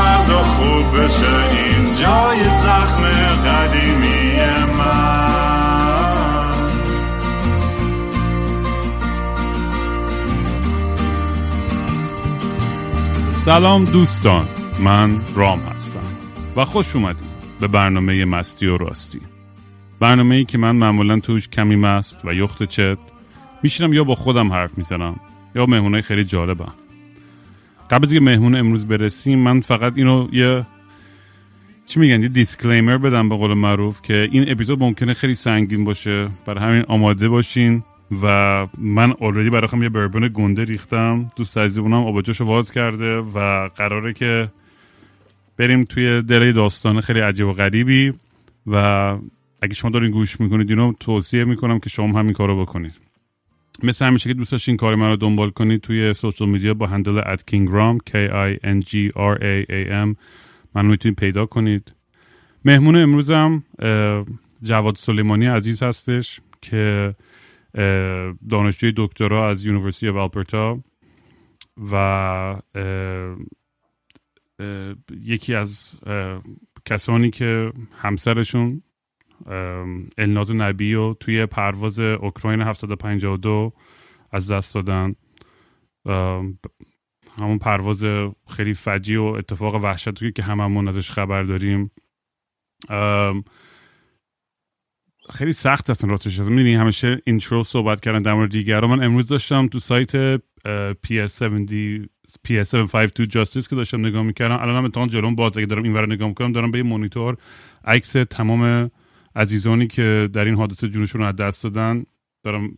فردا خوب بشه. این جای زخم قدیمی من. سلام دوستان. من رام هستم و خوش اومدید به برنامه مستی و راستی. برنامه ای که من معمولا توش کمی مست و یخت چت میشینم یا با خودم حرف می‌زنم یا مهمونای خیلی جالبم. قبل از مهمون امروز برسیم من فقط اینو یه چی میگن؟ یه دیسکلیمر بدم به قول معروف که این اپیزود ممکنه خیلی سنگین باشه برای همین آماده باشین و من اوردی برای یه بربن گنده ریختم. دوست عزیزمونم آبجوشو واز کرده و قراره که بریم توی دره داستان خیلی عجیب و غریبی و اگه شما دارین گوش می‌کنید اینو توصیه می‌کنم که شما همین کارو بکنید. مثل همیشه که دوست داشتین کار من رو دنبال کنید توی social media با handle at Kingraam K I N G R A A M من می‌تونید پیدا کنید. مهمون امروزم جواد سلیمانی عزیز هستش که دانشجوی دکترا از University of Alberta و یکی از کسانی که همسرشون الناز نبی و توی پرواز اوکراین 752 از دست دادن. همون پرواز خیلی فجی و اتفاق وحشتی که هممون ازش خبر داریم. خیلی سخت هستن راستش. از می‌دونی همیشه اینترو صحبت کردن در مورد دیگر من امروز داشتم تو سایت PS7D PS752 Justice که داشتم نگاه می‌کردم. الان هم امتحان جلوم باز اگه دارم اینور نگاه می‌کنم دارم به یه مونیتور عکس تمام عزیزانی که در این حادثه جونشون رو از دست دادن دارم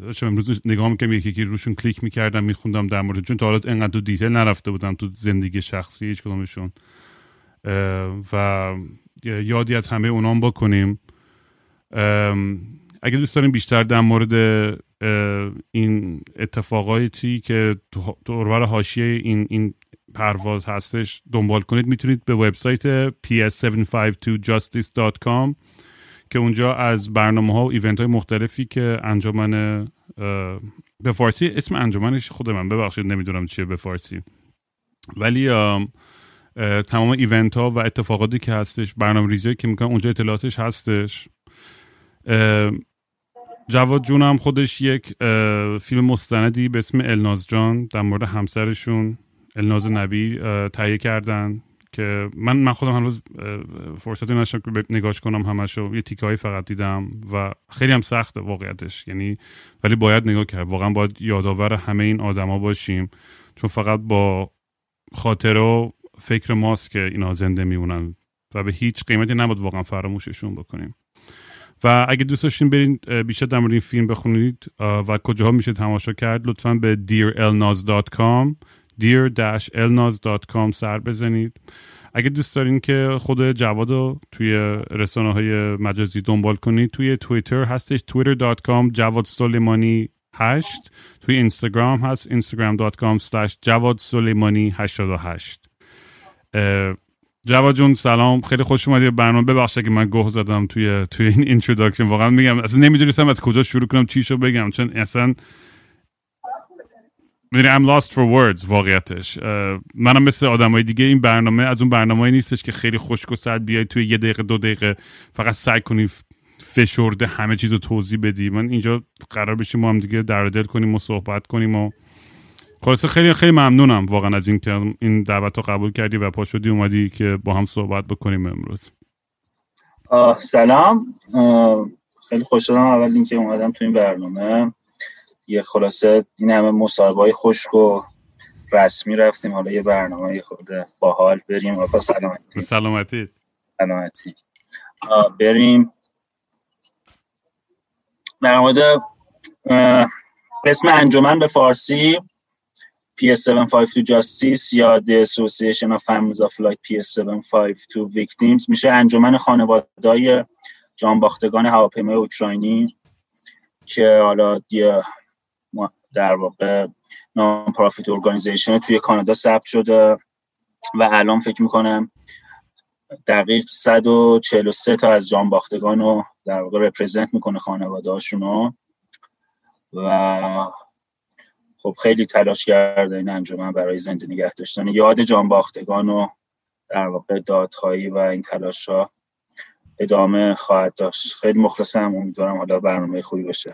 داشتم امروز نگاه می‌کنم یکی یکی روشون کلیک می‌کردم میخوندم در مورد چون تا حالا انقدر تو دیتیل نرفته بودم تو زندگی شخصی هیچ کدومشون. و یادی از همه اونام بکنیم. اگه دوست داریم بیشتر در مورد این اتفاقاتی که دورور حاشیه این این پرواز هستش دنبال کنید. می‌تونید به وبسایت ps752justice.com که اونجا از برنامه ها و ایونت های مختلفی که انجمن به فارسی اسم انجمنش خود من ببخشید نمی‌دونم چیه به فارسی. ولی تمام ایونت ها و اتفاقاتی که هستش برنامه ریزی که می‌کنن اونجا اطلاعاتش هستش. جواد جون خودش یک فیلم مستندی به اسم الناز جان در مورد همسرشون. الناز نبی تهیه کردن که من من خودم هنوز فرصتی نشم که نگاش کنم همشو. یه تیکایی فقط دیدم و خیلی هم سخته واقعیتش. یعنی ولی باید نگاه کرد. واقعا باید یادآور همه این آدما باشیم. چون فقط با خاطره و فکر ماست که اینا زنده میمونن و به هیچ قیمتی نباید واقعا فراموششون بکنیم. و اگه دوست داشتین برین بیشتر در مورد این فیلم بخونید و کجاها میشه تماشا کرد لطفا به dearelnaz.com dear-elnaz.com سر بزنید. اگه دوست دارین که خود جواد رو توی رسانه های مجازی دنبال کنید توی توییتر هستش twitter.com جواد سلیمانی 8 توی اینستاگرام هست instagram.com slash جواد سلیمانی 88 جواد جون سلام. خیلی خوش اومدی برنامه. ببخشید که من گوه زدم توی توی این introduction واقعا میگم اصلا نمی‌دونستم از کجا شروع کنم چیشو بگم. چون اصلا می‌دونی I'm lost for words واقعیتش. منم مثل آدمای دیگه این برنامه از اون برنامه نیستش که خیلی خشک و سرد بیای توی یه دقیقه دو دقیقه فقط سعی کنی فشرده همه چیز رو توضیح بدی. من اینجا قراره بشینیم با هم دیگه درد دل کنیم و صحبت کنیم و خلاصه خیلی خیلی ممنونم واقعا از این که این دعوت رو قبول کردی و پا شدی اومدی که با هم صحبت بکنیم امروز. سلام. خیلی خوشحالم اول اینکه اومدم تو این برنامه. یه خلاصه این همه مصاحبه های خشک و رسمی رفتیم. حالا یه برنامه خود باحال بریم. آقا سلامتی. سلامتی. سلامتی. بریم. در مورد اسم انجمن به فارسی PS752 Justice یا The Association of Families of Like PS752 Victims. میشه انجمن خانواده‌های جانباختگان هواپیمای اوکراینی که حالا یه در واقع نام پرافیت ارگانیزیشن توی کانادا ثبت شده و الان فکر می‌کنم دقیق 143 تا از جانباختگان رو در واقع رپرزنت می‌کنه خانواده هاشونو و خب خیلی تلاش کرده این انجمن برای زنده نگه داشتن. یاد جانباختگان و در واقع دادخواهی و این تلاش ها ادامه خواهد داشت. خیلی مخلصم. امیدوارم حالا برنامه خوبی باشه.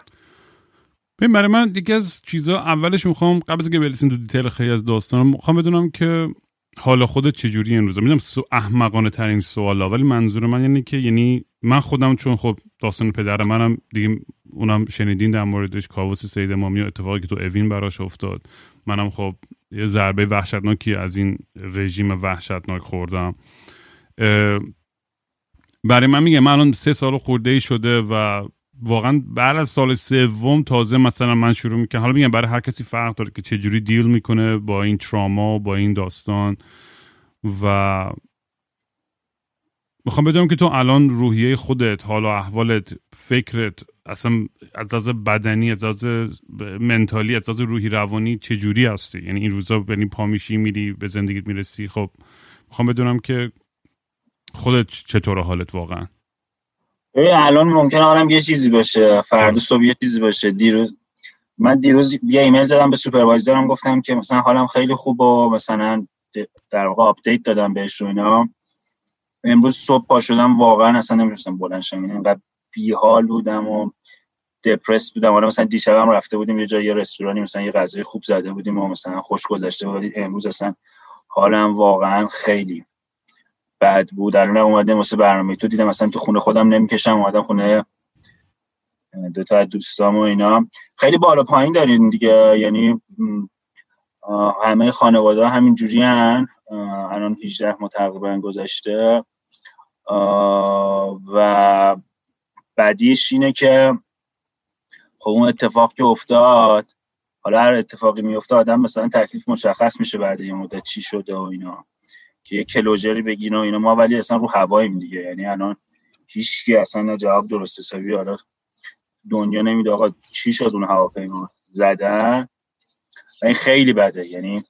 ببین برای من یکی از چیزا اولش می‌خوام قبل از اینکه برسیم تو دیتیل خیلی از داستان می‌خوام بدونم که حالا خودت چجوری این روزا می‌دونم سو احمقانه ترین سوالا ولی منظور من یعنی که یعنی من خودم چون خب داستان پدر منم دیگه اونم شنیدین در موردش کاووس سید امامی و اتفاقی که تو اوین براش افتاد. منم خب یه ضربه وحشتناکی از این رژیم وحشتناک خوردم. برای من میگه من الان سه سال خورده ای شده و واقعا بعد از سال سوم تازه مثلا من شروع می‌کنم. حالا میگم برای هر کسی فرق داره که چجوری دیل می‌کنه با این تراما با این داستان. و می‌خوام بدونم که تو الان روحیه خودت حال و احوالت فکرت اصلا از از بدنی از از منتالی از از روحی روانی چجوری هستی؟ یعنی این روزا یعنی پا میشی میری به زندگیت می‌رسی؟ خب می‌خوام بدونم که خودت چطور حالت واقعا؟ الان ممکنه حالم یه چیزی باشه فردا صبح یه چیزی باشه. دیروز من دیروز یه ایمیل زدم به سوپروایزرم گفتم که مثلا حالم خیلی خوب و مثلا در واقع آپدیت دادم بهش و اینا. امروز صبح پا شدم واقعا اصلا نمی‌تونستم بلند شم. یعنی اینقدر بیحال بودم و دپرس بودم. حالا مثلا دیشبم رفته بودیم یه جای رستورانی مثلا یه غذای خوب زده بودیم و مثلا خوش گذشته ولی امروز اصلا حالم واقعا خیلی بد بود. الان اومدم واسه برنامه تو دیدم مثلا تو خونه خودم نمی‌کشم اومدم خونه دو تا دوستام و اینا. خیلی بالا پایین دارین دیگه. یعنی همه خانواده همین جوری هن. الان 18 ما تقریبا گذشته. و بعدیش اینه که خب اون اتفاق که افتاد حالا هر اتفاقی میفته آدم مثلا تکلیف مشخص میشه بعد یه مدت چی شده و اینا. یه کلوجری بگیرن و اینا. ما ولی اصلا رو هواییم دیگه. یعنی الان هیچکی اصلا جواب درست حسابی. آره دنیا نمیده آقا چی شد اون هواپیما زدن. و این خیلی بده. یعنی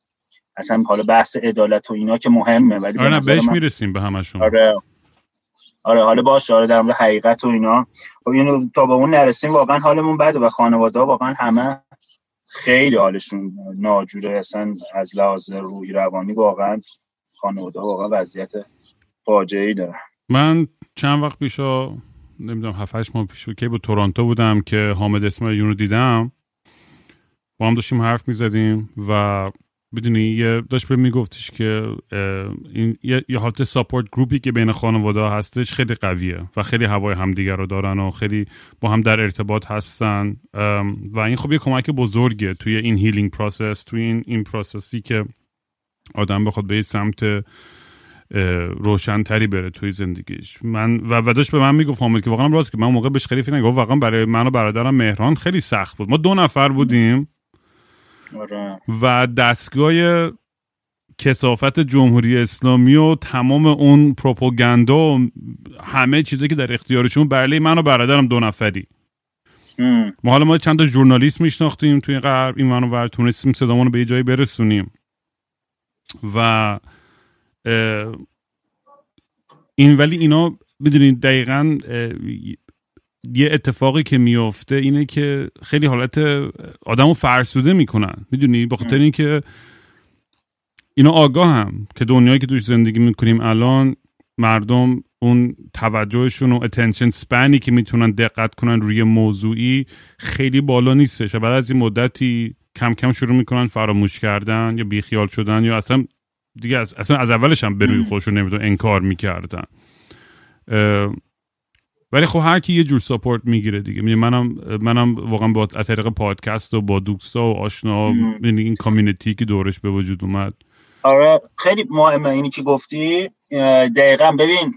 اصلا حالا بحث عدالت و اینا که مهمه ولی آره بهش می‌رسیم به همشون. آره. آره حالا باشه آره در مورد حقیقت و اینا. خب اینو تا به اون نرسیم واقعا حالمون بده و خانواده واقعا همه خیلی حالشون ناجوره. اصلا از لحاظ روحی روانی واقعا خانواده واقعا وضعیت فاجعه ای داره من چند وقت پیشا نمی‌دونم 7 ماه پیش که با تورانتو بودم که حامد اسماعیلی رو دیدم با هم داشتیم حرف می‌زدیم و بدونی یه داشت به میگفتش که این یه, حالت support group ی که بین خانواده هستش خیلی قویه و خیلی هوای همدیگر رو دارن و خیلی با هم در ارتباط هستن. و این خب یه کمک بزرگه توی این healing process توی این این process ی که آدم بخواد به سمت روشنتری بره توی زندگیش. من و داداش به من می‌گفت حامد که واقعا راست که من موقع بهش خیلی فکر واقعا برای من و برادرم مهران خیلی سخت بود. ما دو نفر بودیم. آره. و دستگاه کسافت جمهوری اسلامی و تمام اون پروپاگاندا و همه چیزی که در اختیارشون برای من و برادرم دو نفری. ما حالا ما چند تا ژورنالیست میشناختیم توی غرب. این منو ور تونستیم صدامون رو به یه جایی برسونیم. و این ولی اینا بدونید دقیقا یه اتفاقی که میفته اینه که خیلی حالت آدمو فرسوده می‌کنن. می‌دونی؟ به خاطر اینکه اینا آگاه هم که دنیایی که توش زندگی می‌کنیم الان مردم اون توجهشون و اتنشن سپنی که می‌تونن دقت کنن روی موضوعی خیلی بالا نیستش. و بعد از این مدتی کم کم شروع می‌کنن فراموش کردن یا بیخیال شدن یا اصلا دیگه از اصلا از اولش هم به روی خودشون نمیدون انکار می‌کردن. ولی خب هر کی یه جور ساپورت می‌گیره دیگه. منم منم واقعا با طریق پادکست و با دوستا و آشنا یعنی این کامیونیتی که دورش به وجود اومد. آره خیلی مهمه اینی که گفتی. دقیقا ببین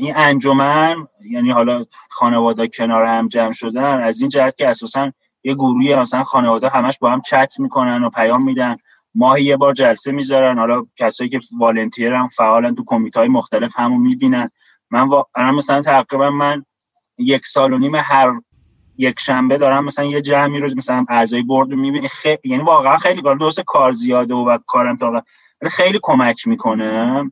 این انجمن یعنی حالا خانواده کنار هم جمع شدن از این جهت که اساسا یه گروهی مثلا خانواده همش با هم چت می‌کنن و پیام میدن. ماهی یه بار جلسه می‌ذارن. حالا کسایی که والنتیرن فعالن تو کمیته های مختلف همو می‌بینن. من وا... مثلا تقریبا من یک سال و نیم هر یک شنبه دارم مثلا یه جمعی رو مثلا اعضای برد رو می‌بینی خیلی یعنی واقعا خیلی کار دوست کار زیاده و کارم تا خیلی کمک می‌کنه.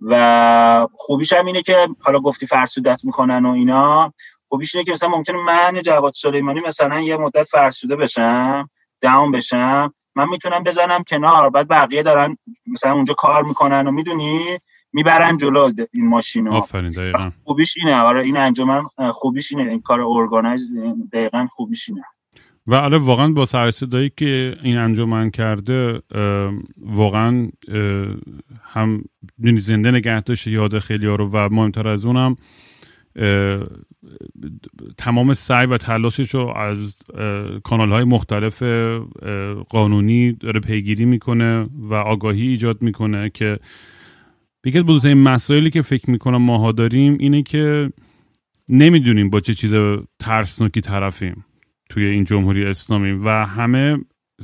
و خوبیش هم اینه که حالا گفتی فرسودت می‌کنن و اینا. خوبیش اینه که مثلا ممکنه من جواد سلیمانی مثلا یه مدت فرسوده بشم داون بشم من می‌تونم بزنم کنار بعد بقیه دارن مثلا اونجا کار می‌کنن و می‌دونی؟ می‌برن جلو این ماشین آفرین خوبیش اینه. آره این انجمن خوبیش اینه. این کار ارگانایز دقیقا خوبیش اینه. و آره واقعا با سرصدایی که این انجمن کرده واقعا هم زنده نگه داشته یاد خیلی ها رو و مهمتر از اونم. تمام سعی و تلاشش رو از کانال های مختلف قانونی داره پیگیری می‌کنه و آگاهی ایجاد می‌کنه که یکی از بزرگترین مسائلی که فکر می‌کنم ماها داریم اینه که نمی‌دونیم با چه چیز ترسناکی طرفیم توی این جمهوری اسلامی و همه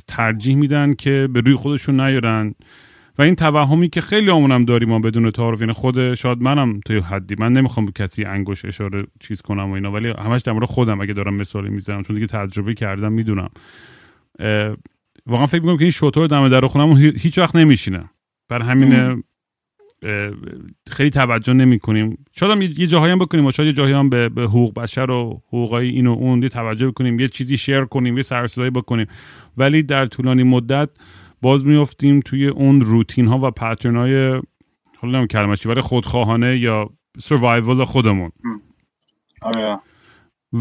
ترجیح میدن که به روی خودشون نیارن. و این توهمی که خیلی آمونم داریم ما بدون تعارف یعنی خود شاید منم توی حدی. من نمی‌خوام به کسی انگوش اشاره چیز کنم و اینا ولی همش در مورد خودم اگه دارم مثالی می‌زنم چون دیگه تجربه کردم می‌دونم. واقعا فکر می‌کنم که این شطور دم در خونم هیچ وقت نمیشینه. بر همین خیلی توجه نمی کنیم شاید هم یه جاهایی هم بکنیم و شاید یه جاهایی هم به, به حقوق بشر و حقوقای این و اون یه توجه بکنیم یه چیزی شیر کنیم یه سرسدایی بکنیم. ولی در طولانی مدت باز میفتیم توی اون روتین ها و پترن های حالا نمی کلمه چی خودخواهانه یا سروایول خودمون. آره.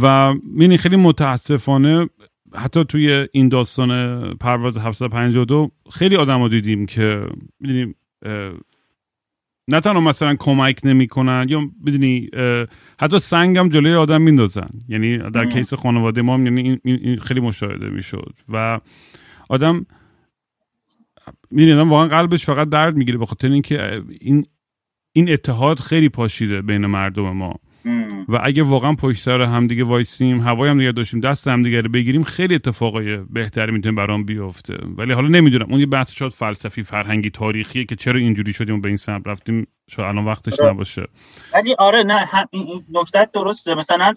و می‌بینی خیلی متاسفانه حتی توی این داستان پرواز 752 خیلی آدم دیدیم که می‌دونیم نه تنها مثلا کمک نمی‌کنن یا بدونی حتی سنگ هم جلوی آدم میندازن. یعنی در کیس خانواده ما یعنی این, این خیلی مشاهده می‌شد. و آدم می‌دونی واقعا قلبش فقط درد می‌گیره به خاطر اینکه این این اتحاد خیلی پاشیده بین مردم ما. و اگه واقعا پشت سر همدیگه وایسیم هوای هم دیگه داشتیم دست همدیگه رو بگیریم خیلی اتفاقای بهتری می‌تونه برام بیفته. ولی حالا نمی‌دونم اون یه بحث شاید فلسفی فرهنگی تاریخیه که چرا اینجوری شدیم و به این سمت رفتیم شاید الان وقتش آره. نباشه. ولی آره نه نکته درسته. مثلا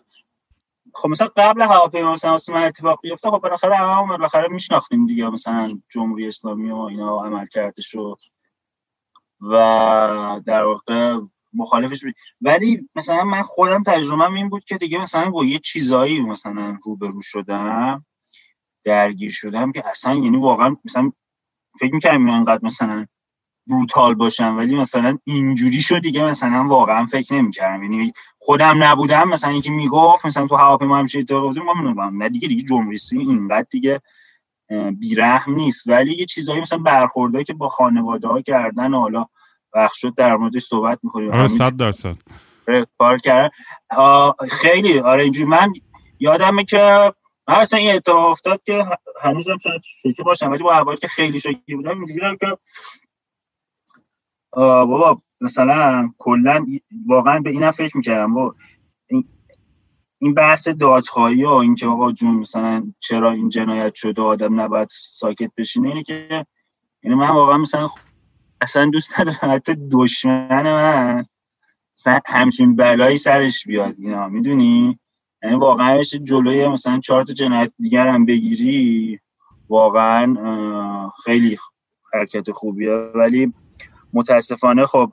خب مثلا قبل هواپیما مثلا واسه اتفاق بیفته خب بالاخره همه بالاخره میشناختیم دیگه مثلا جمهوری اسلامی و اینا عمل کردش و در واقع مخالفش بید. ولی مثلا من خودم تجربه این بود که دیگه مثلا با یه چیزایی مثلا روبرو شدم درگیر شدم که اصلا یعنی واقعا مثلا فکر می‌کنم انقدر مثلا بروتال باشم ولی مثلا اینجوری شد دیگه مثلا واقعا فکر نمی‌کردم. یعنی خودم نبودم مثلا اینکه می‌گفت مثلا تو هواپیما همیشه اتفاق افتاد ما نه دیگه دیگه جمهوری اینقدر دیگه بیرحم نیست. ولی یه چیزایی مثلا برخوردایی که با خانواده ها کردن حالا وقت شد در موردش صحبت می‌کنیم. آره صد درصد. کار کرد خیلی. آره اینجوری. من یادمه که من اصلا این اتفاق افتاد که هنوزم شاید شوکه باشم ولی با احوال که خیلی شوکی بودم اینجوری که بابا مثلا کلا واقعا به اینم فکر می‌کردم. با این بحث دادخواهی و اینکه بابا جون مثلا چرا این جنایت شده آدم نباید ساکت بشینه اینه که یعنی من واقعا مثلا اصلا دوست ندارم. حتی دشمن من همچین بلایی سرش بیاد اینا می‌دونی؟ یعنی واقعا جلوی مثلا چهار تا جنایت دیگر هم بگیری واقعا خیلی حرکت خوبیه. ولی متاسفانه خب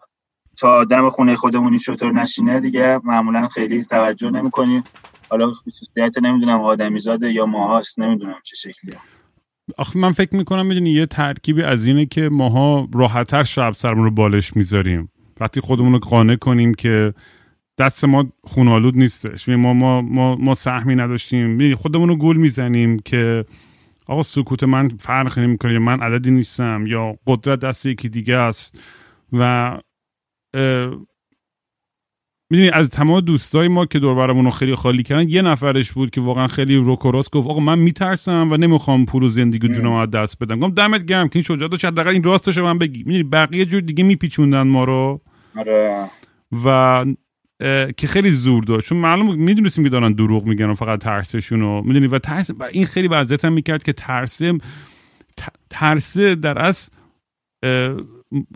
تا دم خونه خودمونی شطور نشینه دیگه معمولا خیلی توجه نمی‌کنیم حالا خصوصیت نمی‌دونم آدمیزاده یا ماهاست نمی‌دونم چه شکلیه. آخه من فکر می‌کنم می‌دونی یه ترکیبی از اینه که ماها راحتتر شب سرمون رو بالش می‌ذاریم. وقتی خودمون رو قانع کنیم که دست ما خونالود نیستش. ما ما ما, ما سهمی نداشتیم. خودمون رو گول می‌زنیم که آقا سکوت من فرق نمی‌کنه من عددی نیستم یا قدرت دست یکی دیگه است. و می‌دونی از تمام دوستای ما که دور رو خیلی خالی کردن یه نفرش بود که واقعا خیلی روکوراس گفت آقا من میترسم و نمی‌خوام پول و زندگی جونم از دست بدم. گفتم دمت گرم که این شجاعت داشت حداقل این راستش من بگی. می‌دونی بقیه جور دیگه میپیچوندن ما رو. آره. و که خیلی زور داشت. چون معلوم می‌دونستیم که دارن دروغ میگن و فقط ترسشون رو می‌دونی و ترس این خیلی وضعیت می‌کرد که ترسه ترسه در اصل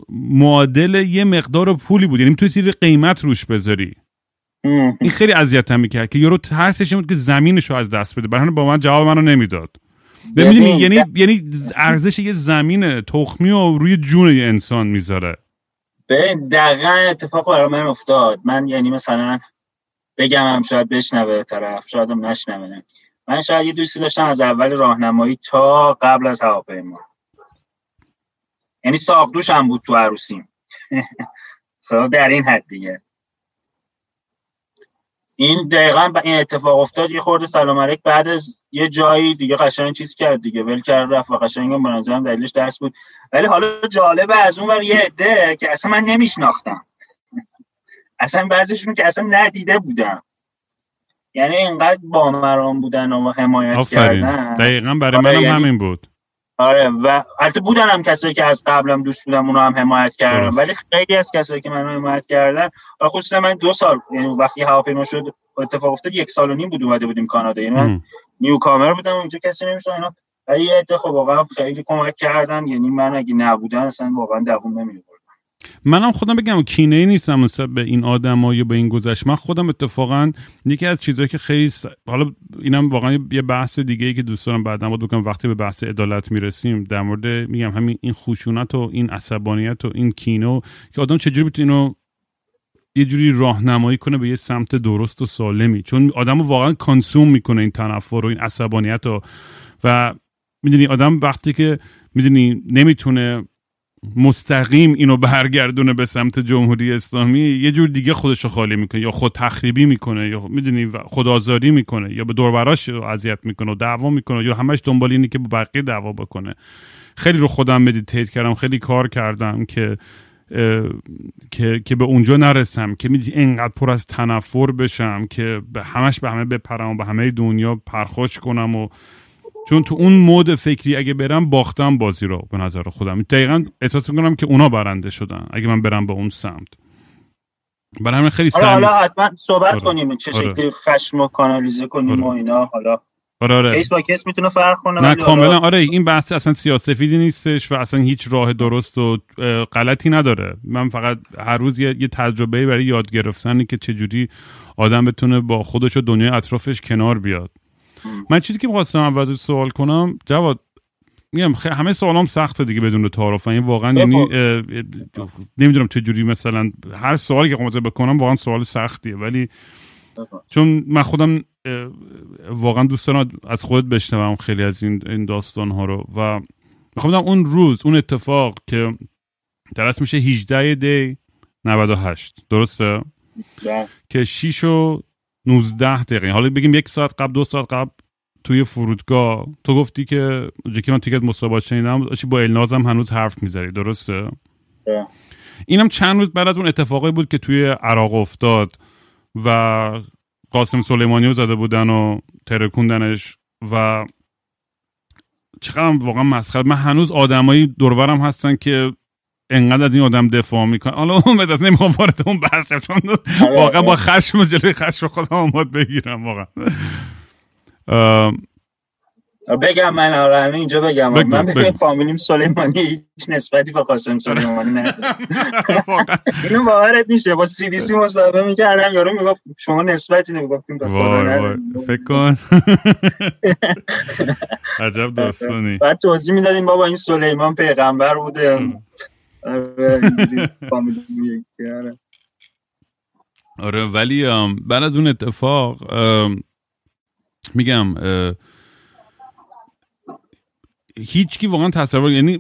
معادل یه مقدار پولی بود. یعنی تو زیر قیمت روش بذاری. این خیلی اذیتم می‌کرد که یارو ترسش بود که زمینش رو از دست بده. برای با من جواب منو نمی‌داد. ببینی یعنی یعنی ارزش یه زمین تخمی و روی جون یه انسان می‌ذاره. به دقیقا اتفاق برای من افتاد. من یعنی مثلا بگم هم شاید بشنوه طرف شاید هم نشنوه. من شاید یه دوستی داشتم از اول راهنمایی تا قبل از هواپیما. یعنی ساقدوش هم بود تو عروسیم. خب در این حد دیگه. این دقیقا این اتفاق افتاد یه خورده سلام علیک. بعد از یه جایی دیگه قشنگ چیز کرد دیگه ول کرد رفت و قشنگ به نظرم دلیلش درس بود. ولی حالا جالبه از اون ور یه عده که اصلا من نمیشناختم. اصلا بعضیشون که اصلا ندیده بودم یعنی اینقدر بامران بودن و حمایت کردن. دقیقا برای منم یعنی همین بود. آره و البته بودن هم کسایی که از قبلم دوست بودم اونو هم حمایت کردم ولی خیلی از کسایی که منو حمایت کردن خصوصا من دو سال یعنی وقتی هواپیما شد اتفاق افتاد یک سال و نیم بود اومده بودیم کانادا. یعنی من نیو کامر بودم اونجا کسی نمیشه اینا. ولی یه خب واقعا خیلی کمک کردن. یعنی من اگه نبودن اصلا واقعا دووم نمی‌آوردم منم خودم بگم کینه ای نیستم مثلا به این آدم یا به این گذشت. من خودم اتفاقا یکی از چیزهایی که خیلی س... حالا اینم واقعا یه بحث دیگه ای که دوست دارم بعدا بود بکنم وقتی به بحث عدالت می‌رسیم در مورد میگم همین این خشونت و این عصبانیت و این کینه که آدم چجوری می‌تونه یه جوری راهنمایی کنه به یه سمت درست و سالمی. چون آدم واقعا کانسوم می‌کنه این تنفر و این عصبانیت و و می‌دونی آدم وقتی که می‌دونی نمی‌تونه مستقیم اینو برگردونه به سمت جمهوری اسلامی یه جور دیگه خودش رو خالی می‌کنه یا خود تخریبی می‌کنه یا می‌دونی خود می‌کنه یا به دوربراش اذیت می‌کنه و دعوا می‌کنه یا همش دنبال اینه که با بقیه دعوا بکنه. خیلی رو خودم مدیتیت کردم خیلی کار کردم که که که به اونجا نرسم که می‌دونی اینقدر پر از تنفر بشم که به همش به همه بپرم و به همه دنیا پرخوش کنم و چون تو اون مود فکری اگه برم باختم بازی رو به نظر خودم دقیقا احساس می‌کنم که اونا برنده شدن اگه من برم به اون سمت برای همین خیلی سعی حالا حتما صحبت آره. کنیم چه آره. شکلی خشم و کانالیزه کنیم آره. و اینا حالا آره آره. کیس با کیس می‌تونه فرق کنه نه کاملا آره این بحث اصلا سیاسفیدی نیستش و اصلا هیچ راه درست و غلطی نداره من فقط هر روز یه, یه تجربه برای یاد گرفتنی که چجوری آدم بتونه با خودش و دنیای اطرافش کنار بیاد من چیزی که می‌خواستم اول سوال کنم جواد میگم همه سوالام سخته دیگه بدون تعارف. این واقعا یعنی نمی‌دونم چه جوری مثلا هر سوالی که قمزه بکنم واقعا سوال سختیه. ولی چون من خودم واقعا دوست دارم از خودت بشنوم خیلی از این این داستان ها رو. و می‌خوام اون روز اون اتفاق که درست میشه 18 دی 98 درسته؟ ده. که 6 و 19 دقیقه. حالا بگیم یک ساعت قبل دو ساعت قبل توی فرودگاه. تو گفتی که که من تیکت مسابقه شنیدم با النازم هنوز حرف می‌ذاری درسته؟ اینم چند روز بعد از اون اتفاقی بود که توی عراق افتاد و قاسم سلیمانی رو زده بودن و ترکوندنش و چقدر واقعا مسخره. من هنوز آدمایی دورورم هستن که انقدر از این آدم دفاع می‌کنه. حالا اون بدست نمی‌خوام وارد اون بحث چون آره، واقعا با آره. خشم جلوی خشم خودم آماد بگیرم واقعا. بگم من آره اینجا بگم. بگم من بگم فامیلیم سلیمانی هیچ نسبتی با قاسم سلیمانی نداره اینو باورت میشه. با سی بی سی مصاحبه می‌کردم یارو می‌گفت شما نسبتی نمی‌گفتیم فکر کن. عجب داستانی. بعد توضیح می‌دادیم بابا این سلیمان پیغمبر بوده. آره ولی بعد از اون اتفاق میگم هیچکی واقعا تصور یعنی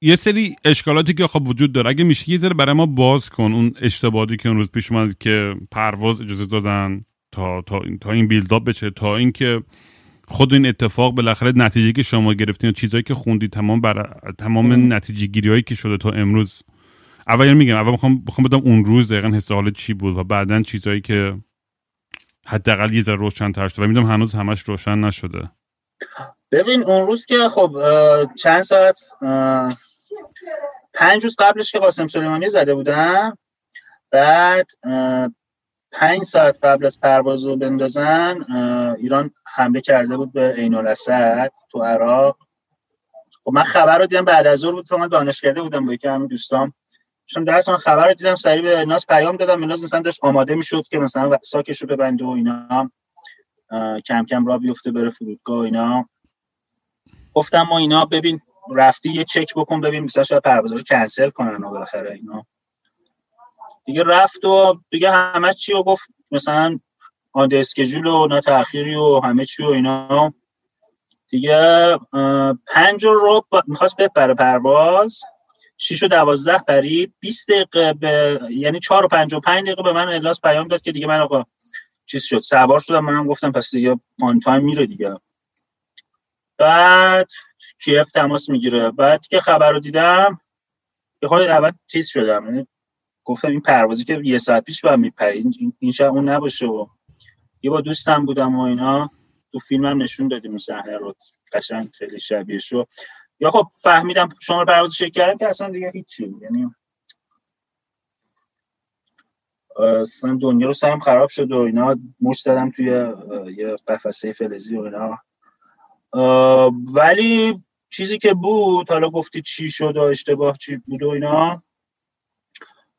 یه سری اشکالاتی که خب وجود داره. اگه میشه یه ذره برای ما باز کن اون اشتباهی که اون روز پیش اومد که پرواز اجازه دادن تا تا این تا این بیلداپ بشه تا اینکه خود این اتفاق بالاخره نتیجه که شما گرفتین و چیزهایی که خوندی تمام بر تمام نتیجه گیری هایی که شده تا امروز. اول میگم اول می‌خوام بخوام بدم اون روز دقیقا حس حال چی بود و بعدا چیزهایی که حداقل یه ذره روشن تر شده. و می‌دونم هنوز همش روشن نشده. ببین اون روز که خب چند ساعت پنج روز قبلش که قاسم سلیمانی زده بودم بعد پنج ساعت قبل از پرواز رو بندازن ایران حمله کرده بود به عین الاسد تو عراق. خب من خبر رو دیدم بعد از ظهر بود من دانشکده بودم با یکی همین دوستام. چون درس من خبر رو دیدم سریع به ناز پیام دادم. ناز مثلا داشت آماده می‌شد که مثلا ساکش رو ببنده و اینا. کم کم را بیفته بره فرودگاه اینا. گفتم ما اینا ببین رفتی یه چک بکن ببین مثلا شاید پرواز رو کنسل کنن و بالاخره اینا. دیگه رفت و دیگه همه چی رو گفت؟ مثلا آن اسکجول و نه تأخیری و همه چی و اینا. دیگه پنج رو می‌خواست بپره پرواز. 6 و 12 پرید. 20 دقیقه به یعنی 4 و 5 و 5 دقیقه به من الاس پیام داد که دیگه من آقا چیز شد. سوار شدم. منم گفتم پس دیگه آن تایم میره دیگه. بعد کیف تماس می‌گیره. بعد که خبر رو دیدم یه خود اول چیز شدم. یعنی گفتم این پروازی که یه ساعت پیش باید میپرید این شب اون نباشه و یه با دوستم بودم و اینا تو فیلمم نشون دادیم اون صحنه رو. قشنگ خیلی شبیه شو یا خب فهمیدم شما پرواز چک کردم که اصلا دیگه هیچی. یعنی اصلا دنیا رو سرم خراب شد و اینا. مش زدم توی یه قفسه فلزی و اینا. ولی چیزی که بود حالا گفتی چی شد و اشتباه چی بود و اینا.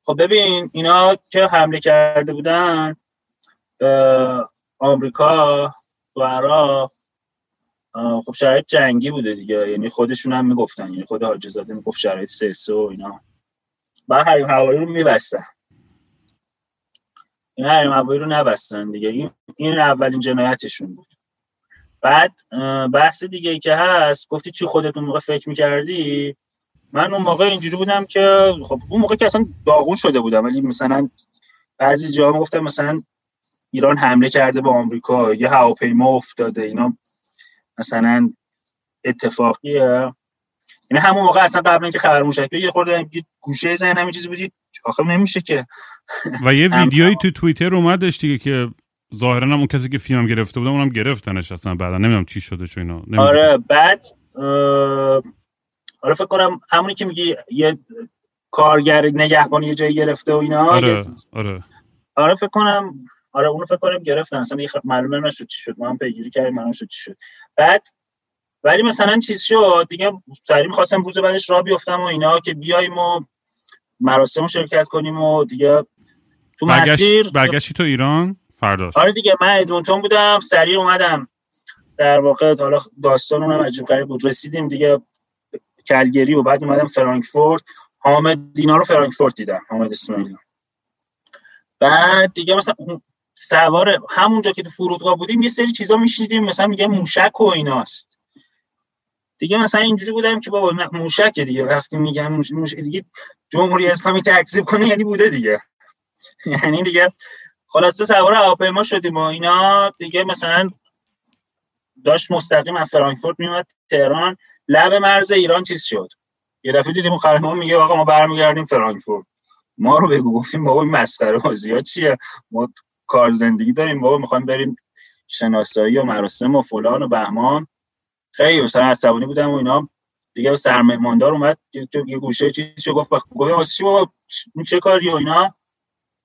خب ببین اینا که حمله کرده بودن؟ آمریکا و عراق. خب شرایط جنگی بوده دیگه. یعنی خودشون هم می‌گفتن یعنی خود حاجی زاده می‌گفت شرایط سه و اینا. بعد حریم هوایی رو میبستن. این حریم هوایی رو نبستن دیگه. این, این اولین جنایتشون بود. بعد بحث دیگه ای که هست گفتی چی خودت اون موقع فکر می‌کردی؟ من اون موقع اینجوری بودم که خب اون موقع که اصلا داغون شده بودم ولی مثلا بعضی جاها گفتم مثلا ایران حمله کرده به آمریکا یه هواپیما افتاده اینا مثلا اتفاقیه. یعنی همون موقع اصلا قبل اینکه خبر موشک یه خورده گوشه ذهن همین چیزی بودی آخه نمیشه که و یه ویدیویی تو توییتر اومدش دیگه که ظاهرا اون کسی که فیلم گرفته بود اونم گرفتنش اصلا بعدا نمی‌دونم چی شده چون اینا آره بعد آره فکر کنم همونی که میگی یه کارگر نگهبان یه جایی گرفته و اینا آره آره. آره فکر کنم آره اونو فکر کنم گرفتن. اصلا معلومه نشد چی شد. ما هم پیگیری کردیم معلوم شد چی شد. بعد ولی مثلا چیز شد دیگه سری می‌خواستم روز بعدش را بیفتم و اینا که بیایم و مراسم شرکت کنیم و دیگه تو مسیر برگشتی تو ایران؟ فرداش. آره دیگه من ادمونتون بودم سریع اومدم. در واقع حالا داستان اونم عجیب غریب بود. رسیدیم دیگه کلگری و بعد اومدم فرانکفورت. حامد دینا رو فرانکفورت دیدم حامد اسماعیلی. بعد دیگه مثلا سوار همونجا که تو فرودگاه بودیم یه سری چیزا میشنیدیم مثلا میگه موشک و ایناست. دیگه مثلا اینجوری بودم که بابا موشک دیگه. وقتی میگن موشک دیگه جمهوری اسلامی تکذیب کنه یعنی بوده دیگه. یعنی دیگه خلاصه سوار هواپیما شدیم و اینا. دیگه مثلا داشت مستقیم از فرانکفورت میومد تهران. لب مرز ایران چیز شد. یه دفعه دیدیم قهرمان میگه آقا ما برمیگردیم فرانکفورت. ما رو بگو گفتیم بابا این مسخره بازی چیه؟ ما کار زندگی داریم بابا می‌خوایم بریم شناسایی و مراسم و فلان و بهمان. خیلی مثلا عصبانی بودم و اینا. دیگه سرمهماندار اومد یه گوشه چیزی گفت گفت چی بابا؟ چه کاری و اینا؟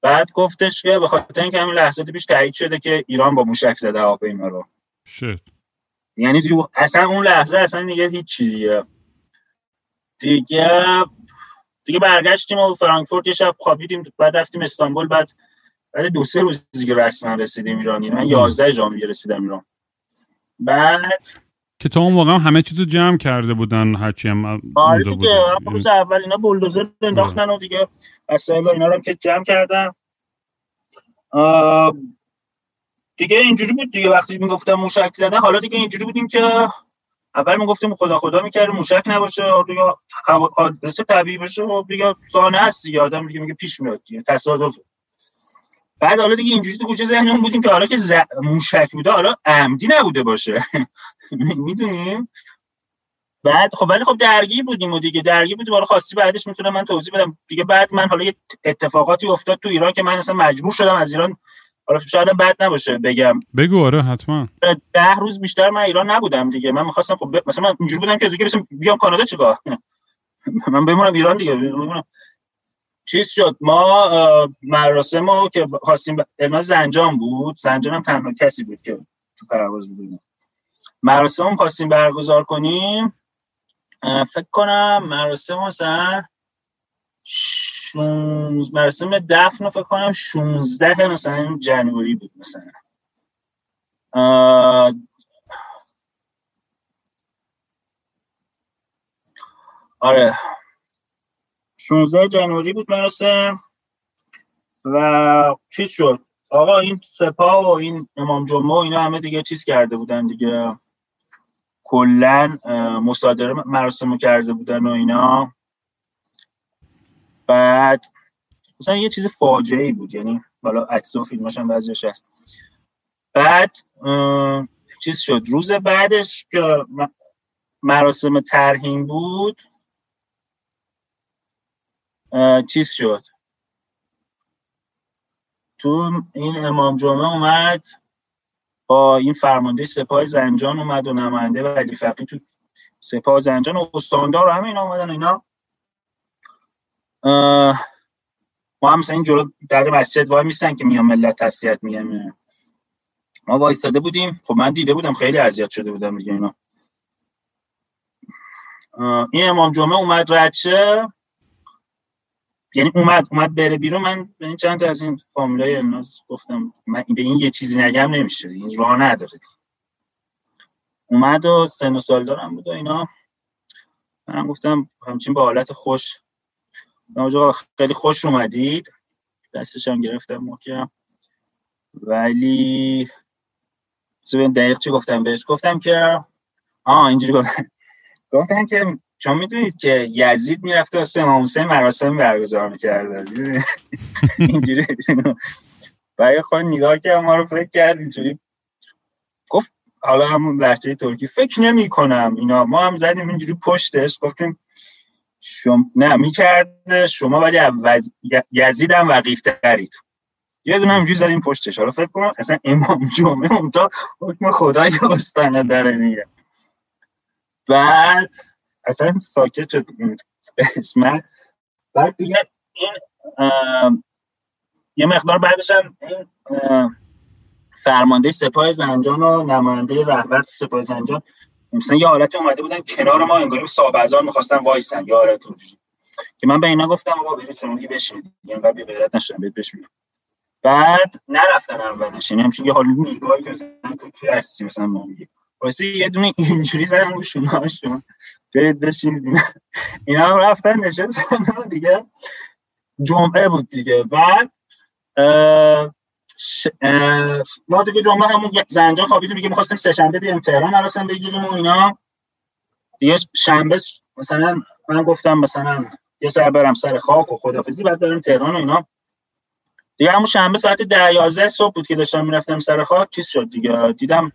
بعد گفتش که به خاطر اینکه همین لحظات پیش تایید شده که ایران با موشک زده هواپیما رو. شد یعنی اصلا اون لحظه اصلا دیگه هیچ دیگه. دیگه دیگه برگشتیم و فرانکفورت یه شب خوابیدیم بعد رفتیم استانبول بعد بعد دو سه روز دیگه رسما رسیدیم ایران من 11 ژانویه رسیدم ایران. بعد که تا اون موقع همه چیزو جمع کرده بودن هرچی هم آره دیگه روز اول اینا بولدوزر انداختن و دیگه وسایل اینا رو که جمع کردم دیگه اینجوری بود دیگه وقتی می‌گفتم موشک زدن حالا دیگه اینجوری بودیم که اول ما گفتیم خدا خدا می‌کردیم موشک نباشه دیگه حادثه طبیعی باشه و دیگه سانه هست دیگه آدم دیگه میگه پیش میاد دیگه تصادف. بعد حالا دیگه اینجوری تو گوشه ذهنمون بودیم که حالا که ز... موشک بوده حالا عمدی نبوده باشه. می‌دونیم؟ بعد خب ولی خب درگیر بودیم و دیگه درگیر بودیم. حالا خواستی بعدش می‌تونم من توضیح بدم. دیگه بعد من حالا یه اتفاقاتی افتاد تو ایران که من اصلا مجبور شدم از ایران حالا شاید بد نباشه بگم. بگو آره حتما. ده روز بیشتر من ایران نبودم دیگه. من می‌خواستم خب ب... مثلا من اینجوری بودم که دیگه بیام کانادا چیکار؟ من بمونم ایران دیگه. بمونم. چیز شد ما مراسم ما که خواستیم ب... زنجان بود. زنجان هم تنها کسی بود که تو پرواز بودیم مراسم خواستیم برگزار کنیم. فکر کنم مراسم مثلا شونز... مراسم دفن فکر کنم 16 مثلا جنوری بود مثلا. آره. 16 جنوری بود مراسم و چیز شد. آقا این سپاه و این امام جمعه و اینا همه دیگه چیز کرده بودن دیگه. کلا مصادره مراسم رو کرده بودن و اینا. بعد مثلا یه چیز فاجعه ای بود یعنی حالا عکس و فیلماش هم بعضیش هست. بعد چیز شد. روز بعدش که مراسم ترهیم بود چیز شد. تو این امام جمعه اومد با این فرمانده سپاه زنجان اومد و نماینده ولی فقی تو سپاه زنجان و استاندار همه اینا اومدن اینا. ما هم مثلا این جلو در مسجد وای میستن که میان ملت تسلیت میگم ما وایستاده بودیم. خب من دیده بودم خیلی اذیت شده بودم دیگه اینا. این امام جمعه اومد رد یعنی اومد اومد بره بیرون. من به این چند تا از این فامیلای الناس گفتم من به این یه چیزی نگم نمیشه. این راه نداره اومد و سن و سال دارم بود و اینا. من گفتم همچین با حالت خوش خیلی خوش اومدید. دستش هم گرفتم محکم. ولی دقیق چی گفتم بهش. گفتم که آه اینجوری گفتم گفتن که چون می‌دونید که یزید می‌رفته واسه امام حسین مراسم برگزار می‌کرده. اینجوری. برای خود نگاه که ما رو فکر کرد اینجوری. گفت حالا همون لحجه ترکی. فکر نمی کنم اینا. ما هم زدیم اینجوری پشتش. گفتیم شم... نه می‌کرد شما ولی وز... یزید هم وقیفترید یه دونه همجوری زدیم پشتش. حالا فکر کنم اصلا امام جمعه اون تا حکم خدای استانه داره میگه. بعد اصلا ساکت شد. اسمت. بعد دیگه این یه مقدار بعدش هم فرمانده سپاه زنجان و نماینده رهبر سپاه زنجان مثلا یه حالت اومده بودن کنار ما انگاری صاحب می‌خواستن وایسن. یه حالت که من به اینا گفتم آقا برید شما بشینید بعد بی غیرت نشدن بعد نرفتن اولش. یعنی همچین یه حالی نگاهی که تو هستی؟ مثلا ما میگه واسه یه دونه اینجوری زدن رو شما برید بشینید. اینا هم رفتن نشستن. دیگه جمعه بود دیگه. بعد ما دیگه جمعه همون زنجان خوابیدیم دیگه می‌خواستیم سه شنبه بیام تهران مراسم بگیریم و اینا. دیگه شنبه مثلا من گفتم مثلا یه سر برم سر خاک و خدافزی بعد برم تهران و اینا. دیگه همون شنبه ساعت ده یازده صبح بود که داشتم می‌رفتم سر خاک چیز شد دیگه. دیدم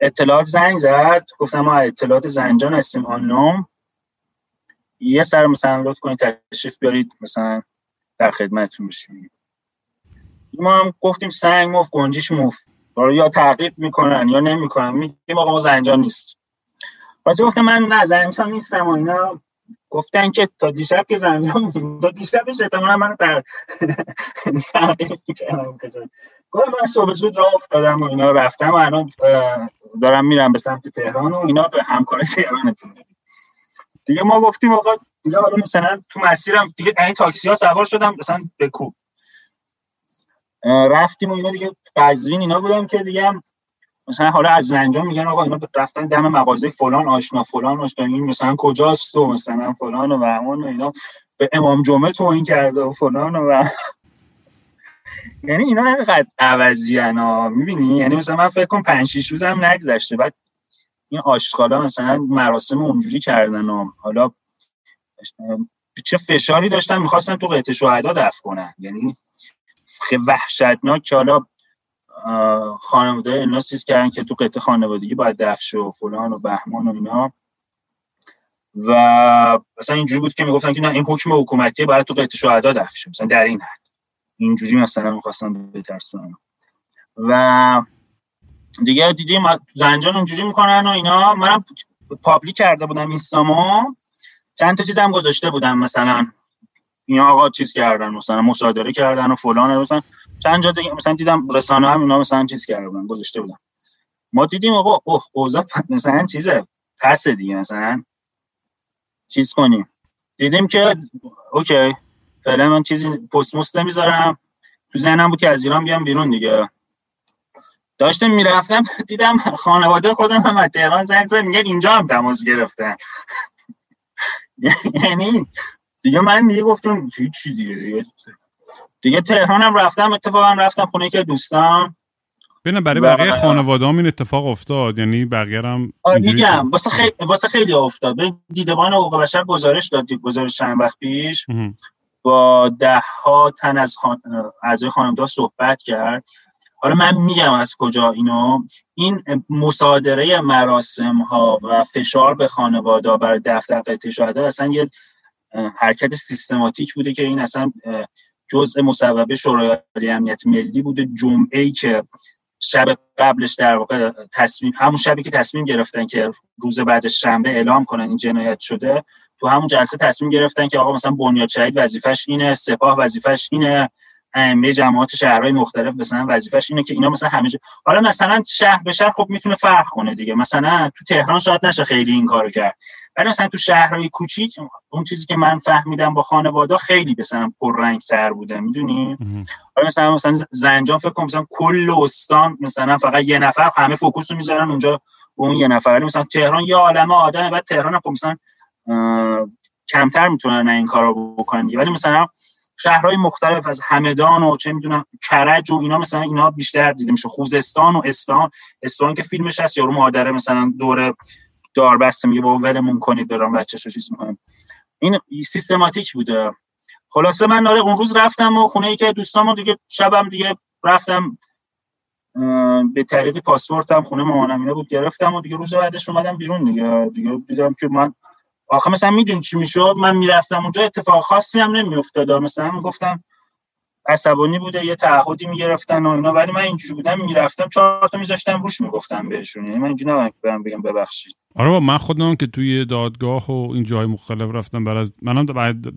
اطلاعات زنگ زد گفتم ما اطلاعات زنجان هستیم آنوم. یه سر مثلا لطف کنید تشریف بیارید مثلا در خدمتتون بشیم. ما هم گفتیم سنگ مفت گنجیش مفت. یا تعقیب می‌کنن یا نمی‌کنن میگیم آقا ما زنجان نیست واسه گفتم من نه زنجان نیستم و اینا. گفتن که تا دیشب که زنجان تا دیشبش احتمالا من در گفتم من صبح زود راه افتادم و اینا رفتم و الان دارم میرم به سمت تهران و اینا به همکار تهرانتون. دیگه ما گفتیم آقا دیگه حالا مثلا تو مسیرم دیگه این تاکسی ها سوار شدم مثلا به کوب رفتیم و اینا دیگه قزوین اینا بودم که دیگه مثلا حالا از زنجان میگن آقا اینا رفتن دم مغازه فلان آشنا فلان آشنا این مثلا کجاست و مثلا فلان و همون و اینا. به امام جمعه تو این کرده و فلان و یعنی اینا اینقدر عوضی ها می‌بینی؟ یعنی مثلا من فکر کنم 5 6 روزم نگذشته. بعد این آشغالا مثلا مراسم اونجوری کردن و حالا چه فشاری داشتن می‌خواستن تو قطع شهدا دفع کنن. یعنی وحشتناک که حالا خانواده اینا چیز کردن که تو قطع خانوادگی باید دفع و فلان و بهمان و اینا. و مثلا اینجوری بود که می‌گفتن که نه این حکم حکومتی باید تو قطع شهدا دفع شه مثلا در این حد. اینجوری مثلا می‌خواستن بترسونن. و دیگه دیدیم زنجان اونجوری می‌کنن و اینا. منم public کرده بودم اینستامو. چند تا چیزم گذاشته بودم مثلا. این آقا چیز کردن مثلا مصادره کردن و فلان مثلا چند جا دیگه مثلا دیدم رسانه هم اینا مثلا چیز کردن گذاشته بودن. ما دیدیم آقا اوه اوضاع مثلا چیزه پس دیگه مثلا. چیز کنیم. دیدیم که اوکی فعلا من چیزی پست مست نمی‌ذارم. تو ذهنم بود که از ایران بیام بیرون دیگه. داشتم می‌رفتم دیدم خانواده خودم هم از تهران زنگ زد میگن اینجا هم تماس گرفتن. یعنی دیگه من دیگه گفتم چی دیگه؟ دیگه دیگه تهران هم رفتم اتفاقا رفتم خونه که دوستان ببین برای بقیه خانواده هم این اتفاق افتاد یعنی بقیه هم میگم واسه خیلی واسه خیلی افتاد. دیدبان حقوق بشر گزارش داد گزارش چند وقت پیش. با ده ها تن از خان... اعضای خانواده صحبت کرد. حالا من میگم از کجا اینو. این مصادره مراسم ها و فشار به خانواده بر دفتر قطعه شده اصلا یه حرکت سیستماتیک بوده که این اصلا جزء مصوبه شورای امنیت ملی بوده. جمعه ای که شب قبلش در واقع تصمیم همون شبی که تصمیم گرفتن که روز بعد شنبه اعلام کنن این جنایت شده تو همون جلسه تصمیم گرفتن که آقا مثلا بنیاد شهید وظیفش اینه سپاه وظیفش اینه. ائمه جماعت شهرهای مختلف مثلا وظیفش اینه که اینا مثلا همه حالا مثلا شهر به شهر خب می‌تونه فرق کنه دیگه. مثلا تو تهران شاید نشه خیلی این کارو کرد. ولی مثلا تو شهرهای کوچیک اون چیزی که من فهمیدم با خانواده خیلی مثلا پررنگ سر بوده می‌دونی؟ حالا مثلا مثلا زنجان فکر کنم مثلا کل استان مثلا فقط یه نفر همه فوکوس رو می‌ذارن اونجا اون یه نفر. مثلا تهران یه عالمه آدم بعد تهران خب مثلا کمتر می‌تونن این کارو بکنن ولی مثلا شهرهای مختلف از همدان و چه می‌دونم کرج و اینا مثلا اینا بیشتر دیده میشه. خوزستان و اصفهان. اصفهان که فیلمش هست یارو مادره مثلا دور دار بسته میگه با ولمون کنید برام بچه‌شو چیز می‌کنم این سیستماتیک بوده. خلاصه من ناره اون روز رفتم و خونه ای که دوستامو دیگه شبم دیگه رفتم به طریق پاسپورتم خونه مامانم اینا بود گرفتم و دیگه روز بعدش اومدم بیرون دیگه. دیگه دیدم که من آخه مثلا میدون چی می‌شد؟ من می‌رفتم اونجا اتفاق خاصی هم نمیافتاد. مثلا می‌گفتم عصبانی بوده یه تعهدی می‌گرفتن و اینا. ولی من اینجوری بودم می‌رفتم چهار تا میذاشتم روش می‌گفتم بهشون. یعنی من اینجوری نبودم که بگم ببخشید. آره من خودم که توی دادگاه و این جای مختلف رفتم بعد از منم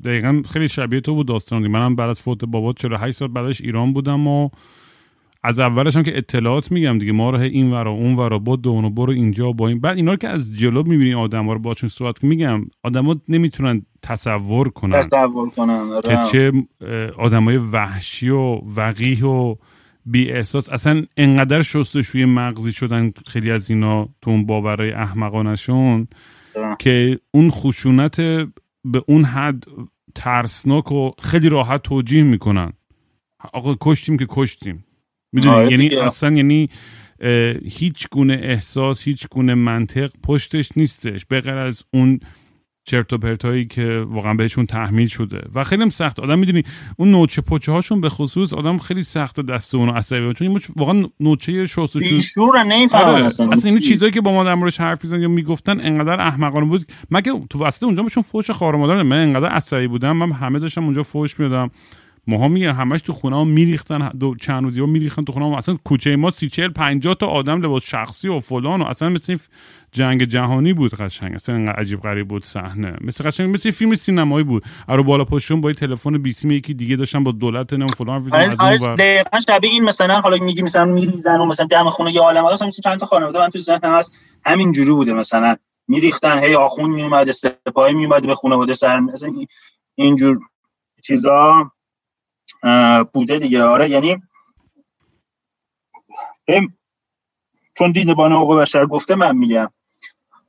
دقیقا خیلی شبیه تو بود داستان منم بعد از فوت بابات 48 سال بعدش ایران بودم و از اولش هم که اطلاعات میگم دیگه ما رو این ورا اون ورا با دون برو اینجا با این. بعد اینا رو که از جلو می‌بینی آدم رو باشون صحبت میگم آدما نمی‌تونن تصور کنن. تصور کنن که چه آدمای وحشی و وقیح و بی احساس. اصلا انقدر شستشوی مغزی شدن خیلی از اینا تو اون باورای احمقانشون که اون خشونت به اون حد ترسناک و خیلی راحت توجیه می‌کنن. آقا کشتیم که کشتیم. می‌دونی؟ آره یعنی اصلا یعنی هیچ گونه احساس هیچ گونه منطق پشتش نیستش. بغیر از اون چرت و پرتایی که واقعا بهشون تحمیل شده. و خیلی هم سخت. آدم می‌دونی اون نوچه پوچه هاشون به خصوص آدم خیلی سخت دست اونو عصبی چون واقعا نوچه شستشو بیشور نمی‌فهمن آره. اصلا اصلا این چیزایی که با ما حرف می‌زنن یا می‌گفتن انقدر احمقانه بود. مگه تو وسط اونجا بهشون فوش خار مادر من انقدر عصبی بودم. من همه داشتم اونجا فوش می‌دادم. ماها میگن همش تو خونه ها میریختن دو چند روزی ها میریختن تو خونه ها اصلا کوچه ما سی چهل پنجاه تا آدم لباس شخصی و فلان و اصلا مثل جنگ جهانی بود قشنگ. اصلا انقدر عجیب غریب بود صحنه. مثل قشنگ مثل فیلم سینمایی بود. ارو بالا پشتون با تلفن بیسیم یکی دیگه داشتن با دولت نم فلان آره دقیقاً شبیه این مثلا حالا میگی مثلا میریزن و مثلا دم خونه یه عالمه. مثلا چند تا خانواده من تو ذهنم هست همین جوری بوده مثلا. میریختن هی آخون میومد استپای میومد به خانواده سر مثلا اینجور چیزا. بوده دیگه. آره یعنی چون دیدبان حقوق بشر گفته من میگم.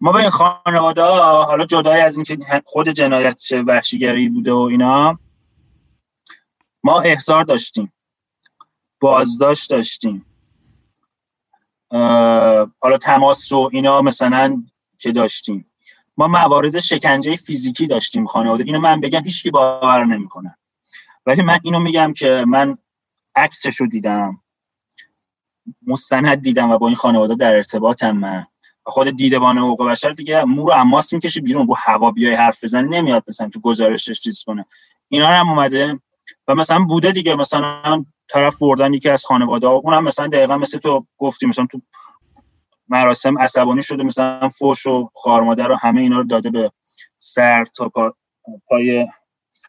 ما به این خانواده ها حالا جدای از اینکه خود جنایت وحشیگری بوده و اینا ما احضار داشتیم. بازداشت داشتیم. حالا تماس و اینا مثلا که داشتیم. ما موارد شکنجه فیزیکی داشتیم خانواده. اینو من بگم هیچکی باور نمی‌کنه. ولی من اینو میگم که من عکسش رو دیدم. مستند دیدم و با این خانواده در ارتباطم من. خود دیدبان حقوق بشر دیگه مو رو اماس می‌کشه بیرون رو هوا بیای حرف بزن نمیاد مثلا تو گزارشش چیز کنه. اینا هم اومده. و مثلا بوده دیگه مثلا طرف بردن یکی از خانواده ها اونم مثلا دقیقا مثل تو گفتی مثلا تو مراسم عصبانی شده مثلا فوش و خارمادر رو همه اینا رو داده به سر تا پای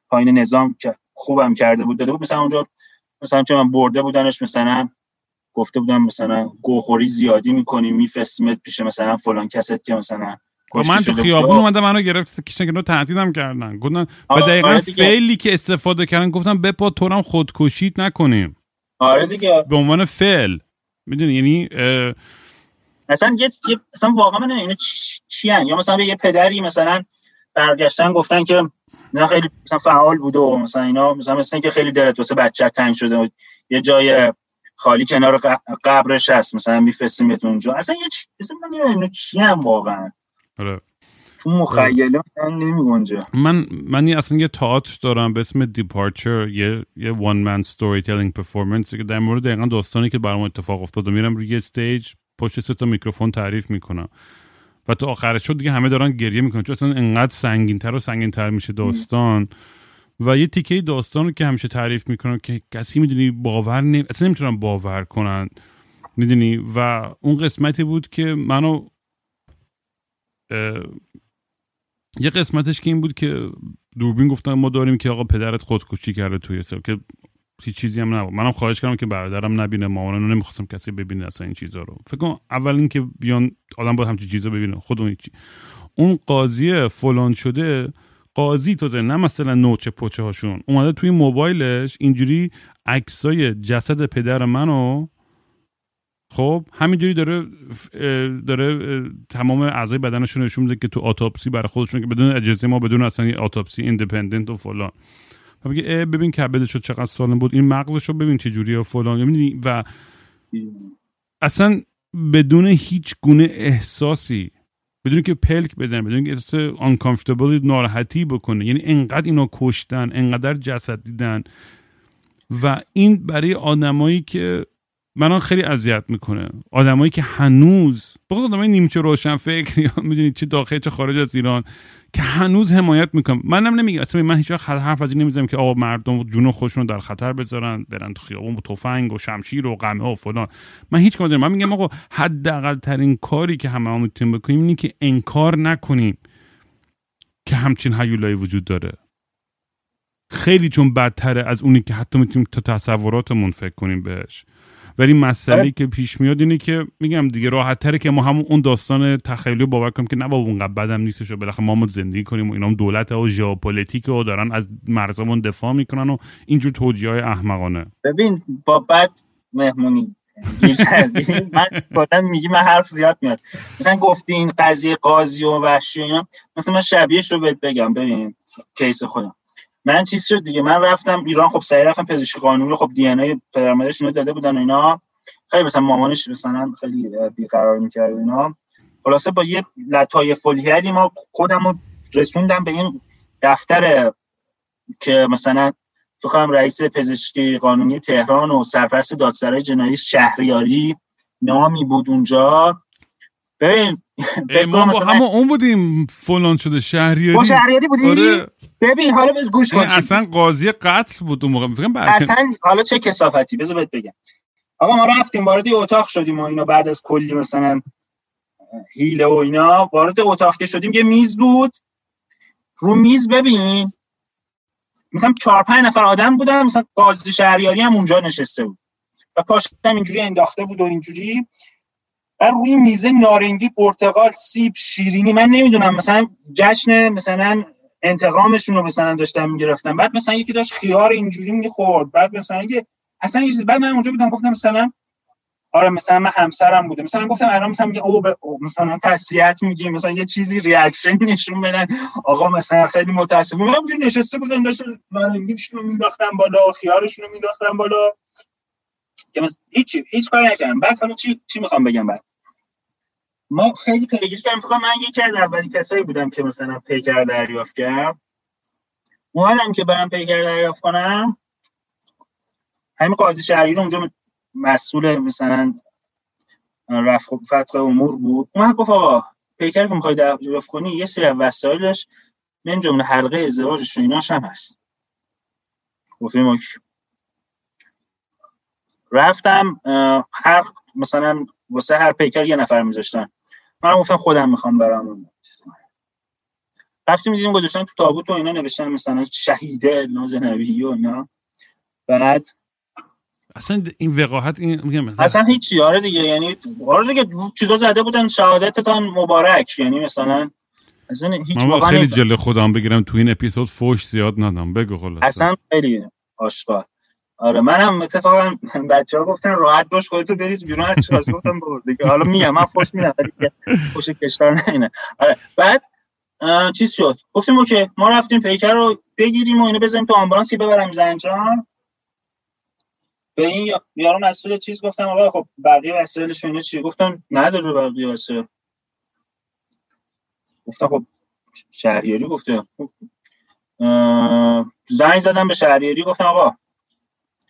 پایین نظام که خوبم کرده بود. داده بود مثلا اونجا مثلا چون من برده بودنش مثلا گفته بودن مثلا گوخوری زیادی می‌کنی میفرستیمت پیش مثلا فلان کست که مثلا من تو خیابون اومده منو گرفت کشن که تهدیدم کردن. گفتن به دقیقا آره فعلی که استفاده کردن گفتم بپا تو هم خودکشیت نکنیم. آره دیگه. به عنوان فعل. می‌دونی؟ یعنی مثلا یه مثلا واقعا من اینا چی هن؟ یا مثلا یه پدری مثلا برگشتن گفتن که نه خیلی مثلا فعال بوده و مثلا اینا مثلا مثلا که خیلی دلت واسه بچه تنگ شده و یه جای خالی کنار قبرش هست مثلا میفرستیم اونجا. اصلا یه چیزی من اینو چی هم واقعا. آره. تو مخیله من نمیگنجه. من من اصلا یه تئاتر دارم به اسم Departure یه یه one man storytelling performance که در مورد دقیقا داستانی که برام اتفاق افتاد و میرم روی استیج پشت سه تا میکروفون تعریف می‌کنم. و تو آخرش شد دیگه همه دارن گریه می‌کنن. چون اصلا انقدر سنگینتر و سنگینتر میشه داستان. و یه تیکه داستان رو که همیشه تعریف می‌کنن که کسی می‌دونی باور نمی... اصلا نمی‌تونن باور کنن. می‌دونی؟ و اون قسمتی بود که منو یه قسمتش که این بود که دوربین گفتن ما داریم که آقا پدرت خودکشی کرده توی سر که هیچ چیزی هم نبود. منم خواهش کردم که برادرم نبینه مامانم نمی‌خواستم کسی ببینه اصلا این چیزا رو. فکر کنم اول اینکه بیان آدم باید همچین چیزا ببینه. خودمون چی اون قاضی فلان شده قاضی تو نه مثلا نوچه پوچه هاشون. اومده توی موبایلش اینجوری عکسای جسد پدر منو خب همینجوری داره داره تمام اعضای بدنشون نشون میده که تو اتوپسی برای خودشون که بدون اجازه ما بدون اصلا اتوپسی ایندیپندنت و فلان. و بگه ببین کبدش چقدر سالم بود این مغزش رو ببین چه جوریه و فلان و اصلا بدون هیچ گونه احساسی بدون که پلک بزنه بدون که احساس uncomfortable ناراحتی بکنه. یعنی انقدر اینا کشتن انقدر جسد دیدن. و این برای آدمایی که منو خیلی اذیت می‌کنه. آدمایی که هنوز بخاطر آدمای نیمچه روشن فکر یا می‌دونید چه داخل چه خارج از ایران که هنوز حمایت می‌کنم. منم نمیگم. اصلا من هیچ وقت حرف از این نمی‌زنم که آقا مردم جون خودشون در خطر بذارن برن تو خیابون با تفنگ و شمشیر و قمه و فلان. من هیچ کاری من میگم آقا حداقل ترین کاری که همه هم می‌تونیم بکنیم اینه که انکار نکنیم که همچین هیولایی وجود داره. خیلی چون بدتره از اونی که حتی می‌تونیم تا تصوراتمون فکر کنیم بهش. ولی مسئله که پیش میاد اینه که میگم دیگه راحت تره که ما همون اون داستان تخیلی باور کنیم که نه بابا اونقدر بدم نیستش و بالاخره ما زندگی کنیم و اینا هم دولت و ژئوپلیتیک و دارن از مرزمون دفاع می‌کنن و اینجور توجیه های احمقانه. ببین با بد مهمونی. من کلا میگی من حرف زیاد میاد. مثلا گفتی این قضیه قاضی و وحشی و اینا. مثلا من شبیهش رو بهت بگم. ببین کیس خودم. من چیز شد دیگه. من رفتم ایران خب سعی رفتم پزشکی قانونی خب دی ان ای پدرمادرش داده بودن اینا. خیلی مثلا مامانش مثلا خیلی بیقرار می‌کرد اینا. خلاصه با یه لطای فولیری ما خودمو رسوندم به این دفتر که مثلا فکرم رئیس پزشکی قانونی تهران و سرپرست دادسرای جنایی شهریاری نامی بود اونجا. ببین ما با همه اون بودیم فلان شده شهریاری؟ با شهریاری بودی؟ آره. ببین حالا گوش کن. اصلا قاضی قتل بود اون موقع. اصلا حالا چه کسافتی؟ بذار بهت بگم. آقا ما رفتیم وارد اتاق شدیم و اینا بعد از کلی مثلا هیله و اینا وارد اتاق که شدیم یه میز بود. رو میز ببین مثلا چهار پنج نفر آدم بودن مثلا قاضی شهریاری هم اونجا نشسته بود. و پاشتم اینجوری انداخته بود و اینجوری. و روی میزه نارنگی پرتقال سیب شیرینی من نمی‌دونم. مثلا جشن مثلا انتقامشون رو مثلا داشتن می‌گرفتن بعد مثلا یکی داشت خیار اینجوری می‌خورد. بعد مثلا یه اصلا یه بعد من اونجا بودم گفتم مثلا آره مثلا من همسرم بوده. مثلا گفتم الان مثلا میگه او, او مثلا تسلیت میگی. مثلا یه چیزی ریاکشن نشون بدن. آقا مثلا خیلی متاسفم. من اونجا نشسته بودم داشت نارنگیشون رو مینداختم بالا خیارشون رو مینداختم بالا. که مثلا هیچ هیچ کاری نکردم. بعد حالا چی چی می‌خوام بگم بعد؟ ما خیلی پیگیری کردیم. فکر من یکی از اولی کسایی بودم که مثلا پیکر دریافت کرد اومدم که برم پیکر دریافت کنم. همین قاضی شهری اونجا مسئول مثلا رفع فتح امور بود. اومد گفت آقا پیکر که می‌خوای دریافت کنی؟ یه سری وسایلش من جمله حلقه ازدواجش و ایناش هم هست گفتیم رفتم هر مثلا واسه هر پیکر یه نفر میذاشتن. من گفتم خودم می‌خوام برم رفتیم دیدیم گذاشتن تو تابوت و اینا نوشتن مثلا شهیده ناز نبی و اینا. بعد اصلا این وقاحت این میگم مثلا اصلا هیچی. آره دیگه یعنی آره دیگه چیزا زده بودن شهادتتان مبارک. یعنی مثلا اصلا هیچ من خیلی. جلو خودم بگیرم تو این اپیزود فوش زیاد ندم. بگو خلاص اصلا خیلی آشکار. آره منم اتفاقا بچه ها گفتن راحت باش خودتو بریز بیرون هر چی خواست گفتم برو دیگه. حالا میگم من فوش میدم ولی فوش کشتار نه آره بعد چیز شد. گفتیم اوکی ما رفتیم پیکر رو بگیریم و اینو بزنیم تو آمبولانسی ببرم. زنجان به این یا- یارو مسئول چیز گفتم آقا خب بقیه وسایلش و اینا چیه گفتم نداره بقیه وسایل. گفتم خب شهریاری گفته. زنگ زدم به شهریاری گفتم آقا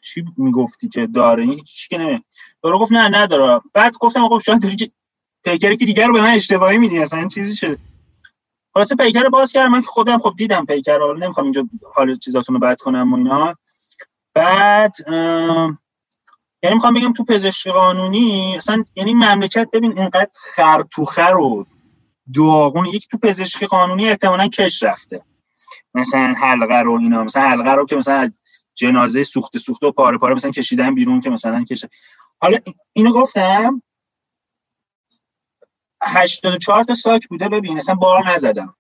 چی می‌گفتی که داره؟ این چی که نمی یارو گفت نه نداره بعد گفتم خب شاید داری پیکری که دیگر رو به من اشتباهی میدی اصلا چیزی شده خلاصه پیکر باز کردم من که خودم خب دیدم پیکر رو نمی‌خوام اینجا حال چیزاتون رو بد کنم و اینا. بعد یعنی می‌خوام بگم تو پزشکی قانونی اصلا یعنی مملکت ببین اینقدر خر تو خر و داغون یکی تو پزشکی قانونی احتمالاً کش رفته. مثلا حلقه رو اینا مثلا حلقه رو که مثلا از جنازه سوخته سوخته و پاره پاره مثلا کشیدن بیرون که مثلا کشه. حالا اینو گفتم 84 تا ساک بوده ببین مثلا بار نزدم.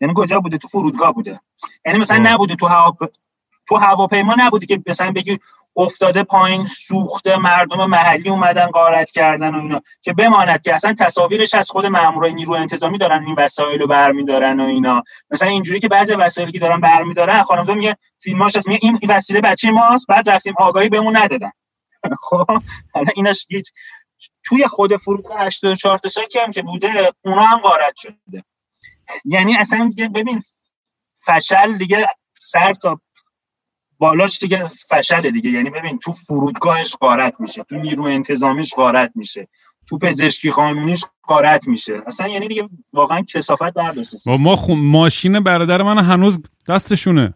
یعنی کجا بوده؟ تو فرودگاه بوده. یعنی مثلا. نبوده تو هوا تو هواپیما نبوده که مثلا بگی افتاده پایین سوخته مردم محلی اومدن غارت کردن و اینا. که بماند که اصلا تصاویرش از خود مامورای نیروی انتظامی دارن این وسایل رو برمیدارن و اینا. مثلا اینجوری که بعضی وسایلی که دارن برمیدارن خانم میگه فیلماش هست میگه این وسیله بچه ماست بعد رفتیم آگاهی بهمون ندادن. خب حالا اینش هیچ توی خود فرودگاه 84 تا ساکی هم که بوده اونا هم غارت شده. یعنی اصلا ببین فشل دیگه سر تا بالاش دیگه فشله دیگه. یعنی ببین تو فرودگاهش غارت میشه تو نیرو انتظامیش غارت میشه تو پزشکی قانونیش غارت میشه. اصلا یعنی دیگه واقعا کسافت برداشته ما خو... ماشین برادر من هنوز دستشونه.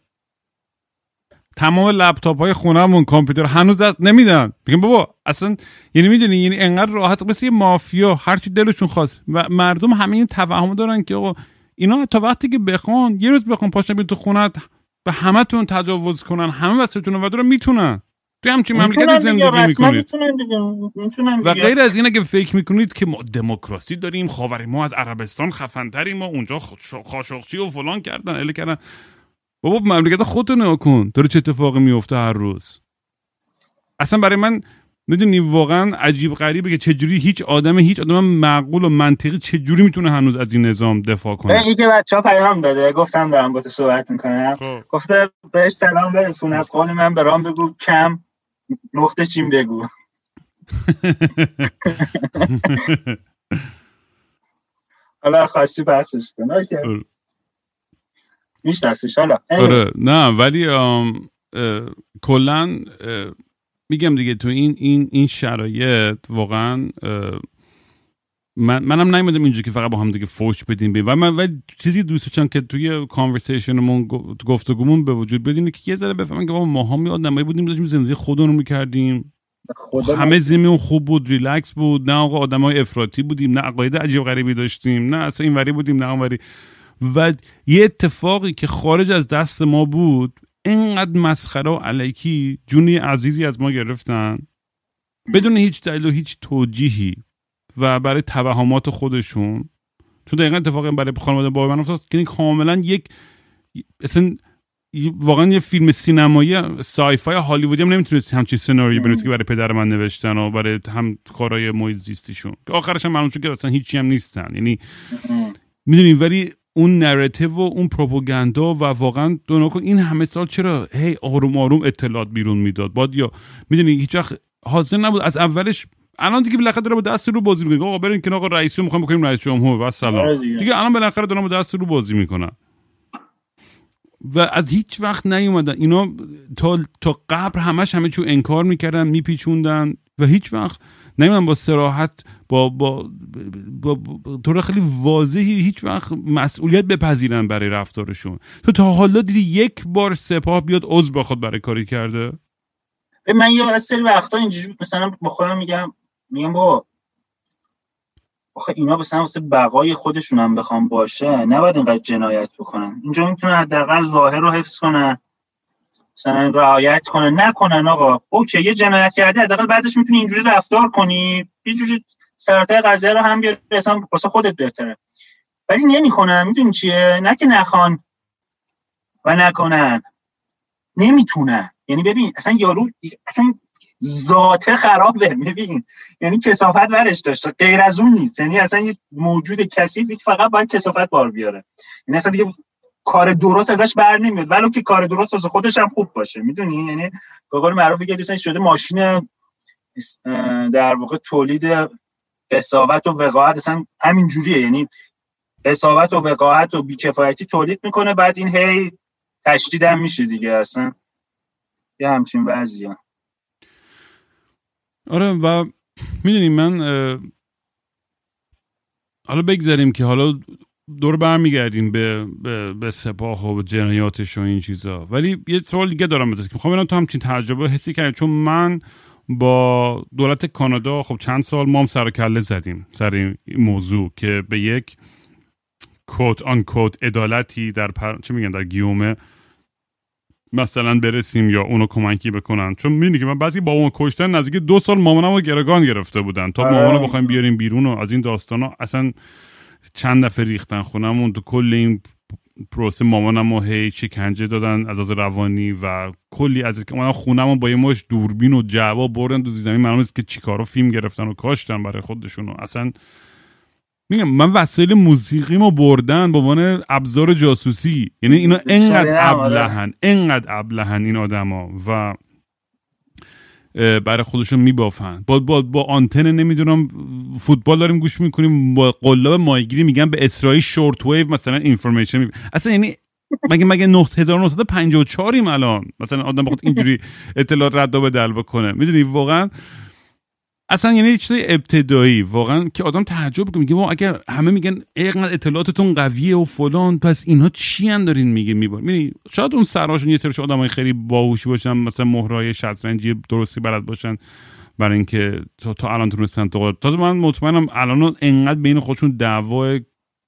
تمام لپتاپ های خونهمون کامپیوتر هنوز دست نمیدن. بگیم بابا اصلا یعنی می‌دونی یعنی انقدر راحت مثل یه مافیا هر چی دلشون خواست. و مردم همه این توهم دارن که آقا اینا تا وقتی که بخوان یه روز بخوان پاشن تو خونت به همتون تجاوز کنن همه وسایلتون رو رو می‌تونن. تو همچین مملکتی زندگی می‌کنید. و غیر از این اگه فکر می‌کنید که ما دموکراسی داریم خاور ما از عربستان خفنتریم ما اونجا خاشقچی و فلان کردن اله کردن. بابا مملکت خودتو نگاه کن. داره چه اتفاقی میفته هر روز؟ اصلا برای من می‌دونی واقعا عجیب غریبه که چجوری هیچ آدم هیچ آدم معقول و منطقی چجوری می‌تونه هنوز از این نظام دفاع کنه؟ این که بچه ها پیام داده گفتم دارم با تو صحبت می‌کنم. خب. گفته بهش سلام برسون از قول من برام بگو کم نقطه چیم بگو. حالا خواستی بحثش کن. اوکی. آره. میشناسیش. حالا آره. نه ولی کلا اه، میگم دیگه تو این این این شرایط واقعا من منم نیومدم اینجا که فقط با هم دیگه فوش بدیم بیم و من ولی چیزی دوست داشتم که توی conversation مون گفت- گفتگومون به وجود بیاد اینه که یه ذره بفهمن که بابا ماها می آدمایی بودیم داشتیم زندگی خودمون رو می‌کردیم. خدا همه زمین خوب بود ریلکس بود نه آقا آدمای افراطی بودیم نه عقاید عجیب غریبی داشتیم نه اصلا اینوری بودیم نه اونوری. و یه اتفاقی که خارج از دست ما بود اینقدر مسخره و علکی جونی عزیزی از ما گرفتن. بدون هیچ دلیل و هیچ توجیهی و برای توهمات خودشون. چون دقیقا اتفاقی برای خانواده بابا من افتاد که کاملا یک اصلا واقعا یه فیلم سینمایی سایفای هالیوودی هم نمی‌تونستی همچین سناریو بنویسی که برای پدر من نوشتن و برای هم کارهای محیط زیستیشون. که آخرش هم معلوم شد که اصلا هیچی هم نیستن. یعنی می‌دونی ولی اون نراتیو و اون پروپاگاندا و واقعا دو کن این همه سال چرا هی آروم آروم اطلاعات بیرون می‌داد؟ باد یا می‌دونی هیچ وقت حاضر نبود. از اولش الان دیگه بالاخره داره با دست رو بازی می‌کنه آقا برین که آقا رئیسی رو می‌خوایم بکنیم رئیس جمهور. و آره سلام دیگه. دیگه الان بالاخره دارن با دست رو بازی می‌کنن و از هیچ وقت نیومدن. اینا تا تا قبر همش همه چون انکار می‌کردن میپیچوندن. و هیچ وقت نمی‌دونم با سراحت با با, با, با طور خیلی واضحی هیچ وقت مسئولیت بپذیرن برای رفتارشون. تو تا حالا دیدی یک بار سپاه بیاد عضو بخواد برای کاری کرده؟ من یه سری وقتا اینجوری مثلا با خودم میگم میگم با آخه اینا مثلا واسه بقای خودشون هم بخوام باشه نباید اینقدر جنایت بکنن. اینجا می‌تونن حداقل ظاهر رو حفظ کنن. مثلا رعایت کنن. نکنن آقا. اوکی یه جنایت کردی حداقل بعدش می‌تونی اینجوری رفتار کنی. یه جوری سرتای قضیه رو هم بیاری اصلا واسه خودت بهتره. ولی نمی‌کنن می‌دونی چیه؟ نه که نخوان و نکنن. نمی‌تونن. یعنی ببین اصلا یارو اصلا ذاته خرابه ببین یعنی کسافت ورش داشته غیر از اون نیست. یعنی اصلا یه موجود کثیفی فقط باید کسافت بار بیاره. یعنی اصلا دیگه کار درست ازش بر نمیاد. ولو که کار درست از خودش هم خوب باشه. می‌دونی؟ یعنی به قول معروف یه دوستان شده ماشین در واقع تولید قصاوت و وقاحت اصلا همین جوریه. یعنی قصاوت و وقاحت و بیکفایتی تولید می‌کنه بعد این هی تشدید هم میشه دیگه اصلا. یه همچین وضعیه. آره و می‌دونی من حالا بگذاریم که حالا دور برمیگردیم به, به, به سپاه و به جنایاتش و این چیزا. ولی یه سوال دیگه دارم بزنم که می‌خوام تو همچین تجربه حسی کردی. چون من با دولت کانادا خب چند سال ما هم سر کله زدیم سر این موضوع که به یک کوت آن کوت عدالتی در پر... چه میگن؟ در گیومه مثلا برسیم یا اونو کمکی بکنن. چون می‌دونی که من بعضی با اون کشتن نزدیک دو سال مامانم رو گرگان گرفته بودن. تا مامانو بخوایم بیاریم بیرون و از این داستان ها اصلا چند دفعه ریختن خونم تو کل این پروسه مامانم و هی چکنجه دادن از از روانی و کلی از من خونم با یه مش دوربین و جواب بردن تو زیدمی من که چیکارو فیلم گرفتن و کاشتن برای خودشون اصلا میگم من وسایل موسیقیمو بردن به عنوان ابزار جاسوسی. یعنی اینا انقدر ابلهن انقدر ابلهن این آدما و برای خودشون میبافن. با, با, با آنتن نمی‌دونم فوتبال داریم گوش می‌کنیم با قلاب مایگیری میگن به اسرائیل شورت ویو مثلا اینفورمیشن اصلا یعنی مگه مگه 1954 ایم الان؟ مثلا آدم بخواد اینجوری اطلاعات رد و بدل بکنه. می‌دونی واقعا اصلا یعنی چیز ابتدایی واقعا که آدم تعجب کنه میگه اگر همه میگن اینقدر اطلاعاتتون قویه و فلان پس اینها چی هم دارین میگه میبار می‌دونی شاید اون سراشون یه سرش آدمای خیلی باهوشی باشن مثلا مهرای شطرنجی درستی بلد باشن برای اینکه تا, تا الان تونستن تا من مطمئنم الان انقدر بین خودشون دعوا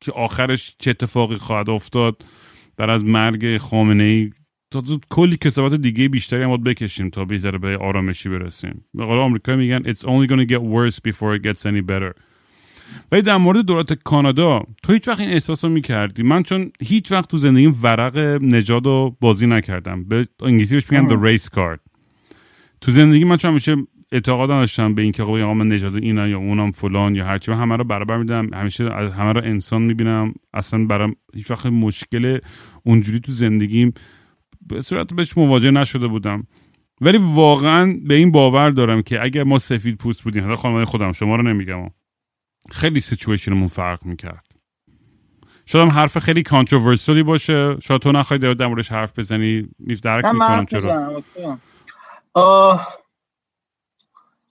که آخرش چه اتفاقی خواهد افتاد در از مرگ خامنه ای کلی کسابت دیگه بیشتری هم باید بکشیم تا بیشتر به آرامشی برسیم. به قول آمریکا میگن it's only gonna get worse before it gets any better. ولی در مورد دولت کانادا تو هیچ وقت این احساس رو می‌کردی. من چون هیچ وقت تو زندگیم ورق نجات رو بازی نکردم. به انگلیسی بهش میگن the race card. تو زندگی من چون همیشه اعتقاد داشتم به اینکه خب آقا من نجات اینا یا اونم فلان یا هرچی همه رو برابر میدم همیشه همه رو انسان می‌بینم. اصلا برام هیچ وقت مشکل اونجوری تو زندگیم به صورت بهش مواجه نشده بودم. ولی واقعا به این باور دارم که اگر ما سفید پوست بودیم حتی خانواده خودم شما رو نمیگم. خیلی سیچویشنمون فرق می‌کرد. شاید هم حرف خیلی کانتروورسالی باشه. شاید تو نخواهی در موردش حرف بزنی. درک می‌کنم چرا.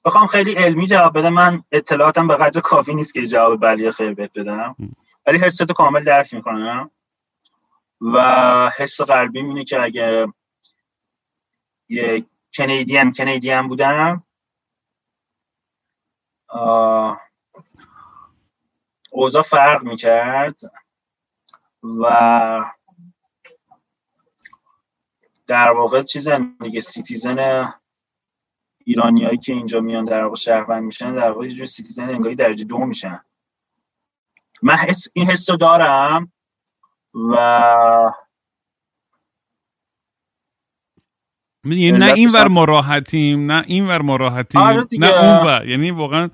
بخوام خیلی علمی جواب بدم. من اطلاعاتم به قدر کافی نیست که جواب بلی خیر بهت بدم. ولی حستو کامل درک می‌کنم. و حس قلبی اینه که اگه یه کنیدیم کنیدیم بودم اوضاع فرق می‌کرد و در واقع چیزن دیگه citizen ایرانیایی که اینجا میان در واقع شهروند میشن در واقع یه citizen انگاری درجه دو میشن. من حس این حس رو دارم. و یعنی نه این ور ما راحتیم نه این ور ما راحتیم آره نه اون ور یعنی واقعا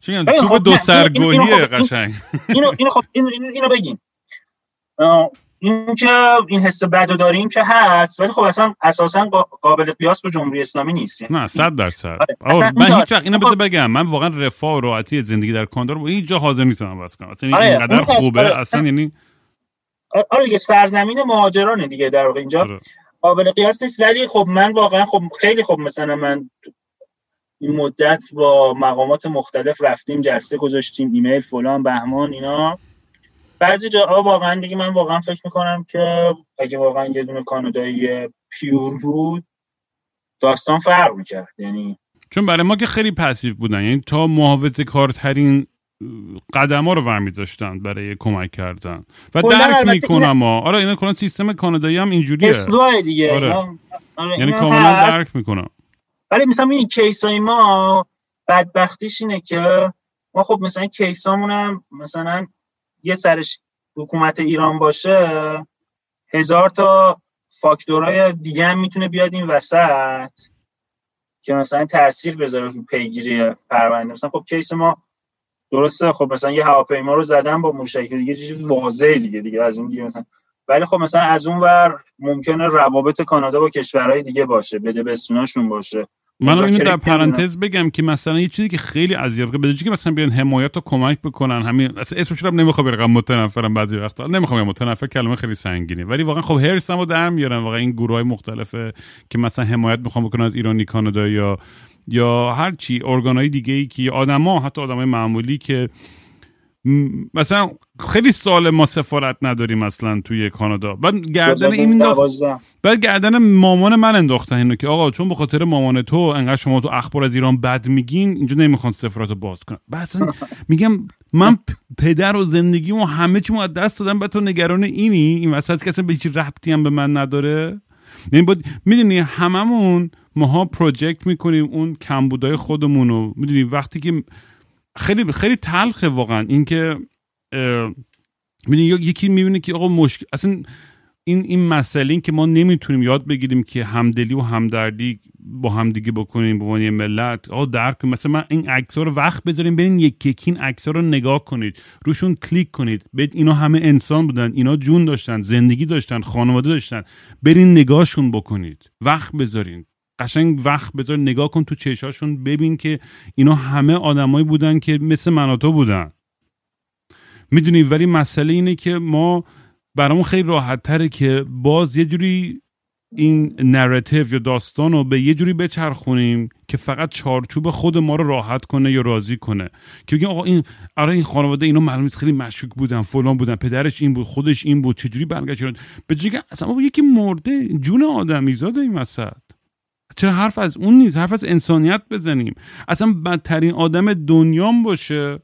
چون چوب دو سر گهیه قشنگ. اینو اینو خب اینو, اینو بگیم این که این حس بد داریم که هست ولی خب اصلا اساسا قابل قیاس با جمهوری اسلامی نیست. نه صد درصد آره من هیچ وقت اینو بذار بگم. من واقعا رفاه و راحتی زندگی در کاندار هیچ جا حاضر نیستم بس کنم. اصلا آره، اینقدر خوبه آره. اصلا یعنی آره دیگه سرزمین مهاجرانه دیگه در واقع اینجا. آره. قابل قیاس نیست ولی خب من واقعا خب خیلی خب مثلا من این مدت با مقامات مختلف رفتیم جلسه گذاشتیم ایمیل فلان بهمان اینا. بعضی جاها واقعا دیگه من واقعا فکر می‌کنم که اگه واقعا یه دونه کانادایی پیور بود داستان فرق می‌کرد. یعنی چون برای ما که خیلی پسیو بودن یعنی تا محافظه کارترین قدم ها رو ورمی داشتن برای کمک کردن. و درک می‌کنم ها آره اینا کنن سیستم کانادایی هم اینجوریه. دیگه. آره. آره یعنی کاملا درک می‌کنم. ولی مثلا این کیس های ما بدبختیش اینه که ما خب مثلا کیسامون هم مثلا یه سرش حکومت ایران باشه هزار تا فاکتورهای دیگه هم می‌تونه بیاد این وسط که مثلا تاثیر بذاره رو پیگیری پرونده. مثلا خب کیس ما درسته. خب مثلا یه هواپیما رو زدن با موشک دیگه چیزی واضحه دیگه دیگه از این دیگه مثلا. ولی خب مثلا از اون ور ممکنه روابط کانادا با کشورهای دیگه باشه بده بستوناشون باشه. من اینو در پرانتز بگم که مثلا یه چیزی که خیلی اذیت کنه که مثلا بیان حمایت و کمک بکنن همین اصلا اسمش رو نمی‌خوام برقم متنفرم بعضی وقتا. نمی‌خوام متنفر کلمه خیلی سنگینه. ولی واقعا خب هرسمو در میارن واقعا این گروه های مختلفه که مثلا حمایت می‌خوام بکنن از ایرانی کانادا یا یا هر چی ارگانهای دیگه ای که آدما حتی آدمای معمولی که مثلا خیلی سال ما سفارت نداریم مثلا توی کانادا. بعد گردن این بعد گردن مامان من انداختن اینو که آقا چون به خاطر مامان تو انقدر شما تو اخبار از ایران بد میگین اینجا نمی‌خوان سفارت باز کنن. بعد میگم من پدر و زندگی و همه چی از دست دادم بعد تو نگران اینی؟ این وسط که اصلا به هیچ ربطی هم به من نداره؟ یعنی می‌دونی هممون ماها پروژکت می‌کنیم اون کمبودای خودمون رو. می‌دونی وقتی که خیلی خیلی تلخه واقعا. اینکه می‌دونی یکی می‌بینه که آقا مشکل اصلا این این مسئله این که ما نمی‌تونیم یاد بگیریم که همدلی و همدردی با همدیگه بکنیم به عنوان ملت. آقا درک مثلا من این عکس رو وقت بذاریم برین یک یکی این عکس رو نگاه کنید. روشون کلیک کنید. ببین اینا همه انسان بودن. اینا جون داشتن زندگی داشتن خانواده داشتن. برین نگاهشون بکنید. وقت بذارین. قشنگ وقت بذار نگاه کن تو چشاشون ببین که اینا همه آدمایی بودن که مثل من تو بودن. می‌دونی ولی مسئله اینه که ما برامون خیلی راحت تره که باز یه جوری این نراتیو یا داستان رو به یه جوری بچرخونیم که فقط چارچوب خود ما رو راحت کنه یا راضی کنه. که بگیم آقا این آره این خانواده اینو معلومه خیلی مشکوک بودن فلان بودن پدرش این بود خودش این بود چجوری برگشت؟ به جای اصلا یکی مرده جون آدمیزاده این وسط. چرا حرف از اون نیست؟ حرف از انسانیت بزنیم. اصلا بدترین آدم دنیام باشه.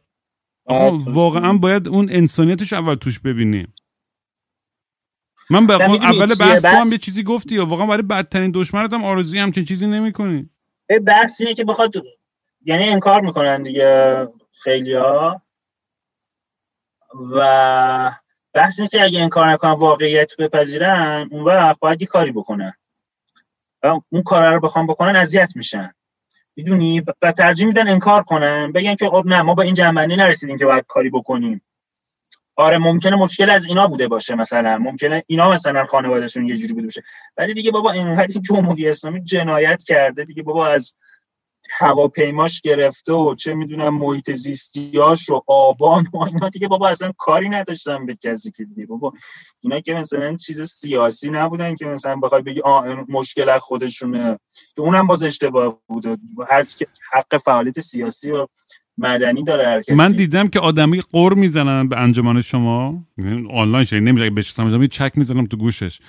واقعا باید اون انسانیتش اول توش ببینیم. من به اول بحث تو هم یه چیزی گفتی یا واقعا برای بدترین دشمنت هم آرزوی همچین چیزی نمی‌کنی. بحث اینه که بخواد یعنی انکار می‌کنن دیگه خیلی ها و بحث اینه که اگه انکار نکنن واقعیت بپذیرن اون وقت باید یه کاری بکنن. اون کار رو بخوام بکنن اذیت میشن. می‌دونی؟ و ترجیح میدن انکار کنن. بگن که خب نه ما با این جنبندی نرسیدیم که باید کاری بکنیم. آره ممکنه مشکل از اینا بوده باشه مثلا. ممکنه اینا مثلا خانوادهشون یه جوری بوده باشه. ولی دیگه بابا اینقدر جمهوری اسلامی جنایت کرده. دیگه بابا از هواپیماش گرفته و چه می‌دونم محیط زیستیاش رو آبان و اینا. دیگه بابا اصلا کاری نداشتن به کسی که دیگه. بابا اینا که مثلا چیز سیاسی نبودن که مثلا بخوای بگی مشکل خودشونه. که اونم باز اشتباه بوده. هر حق فعالیت سیاسی و مدنی داره هر کسی. من دیدم که آدمی قر می‌زنن به انجمن شما. یعنی آنلاین شده نمیشه بهش چک می‌زنم تو گوشش.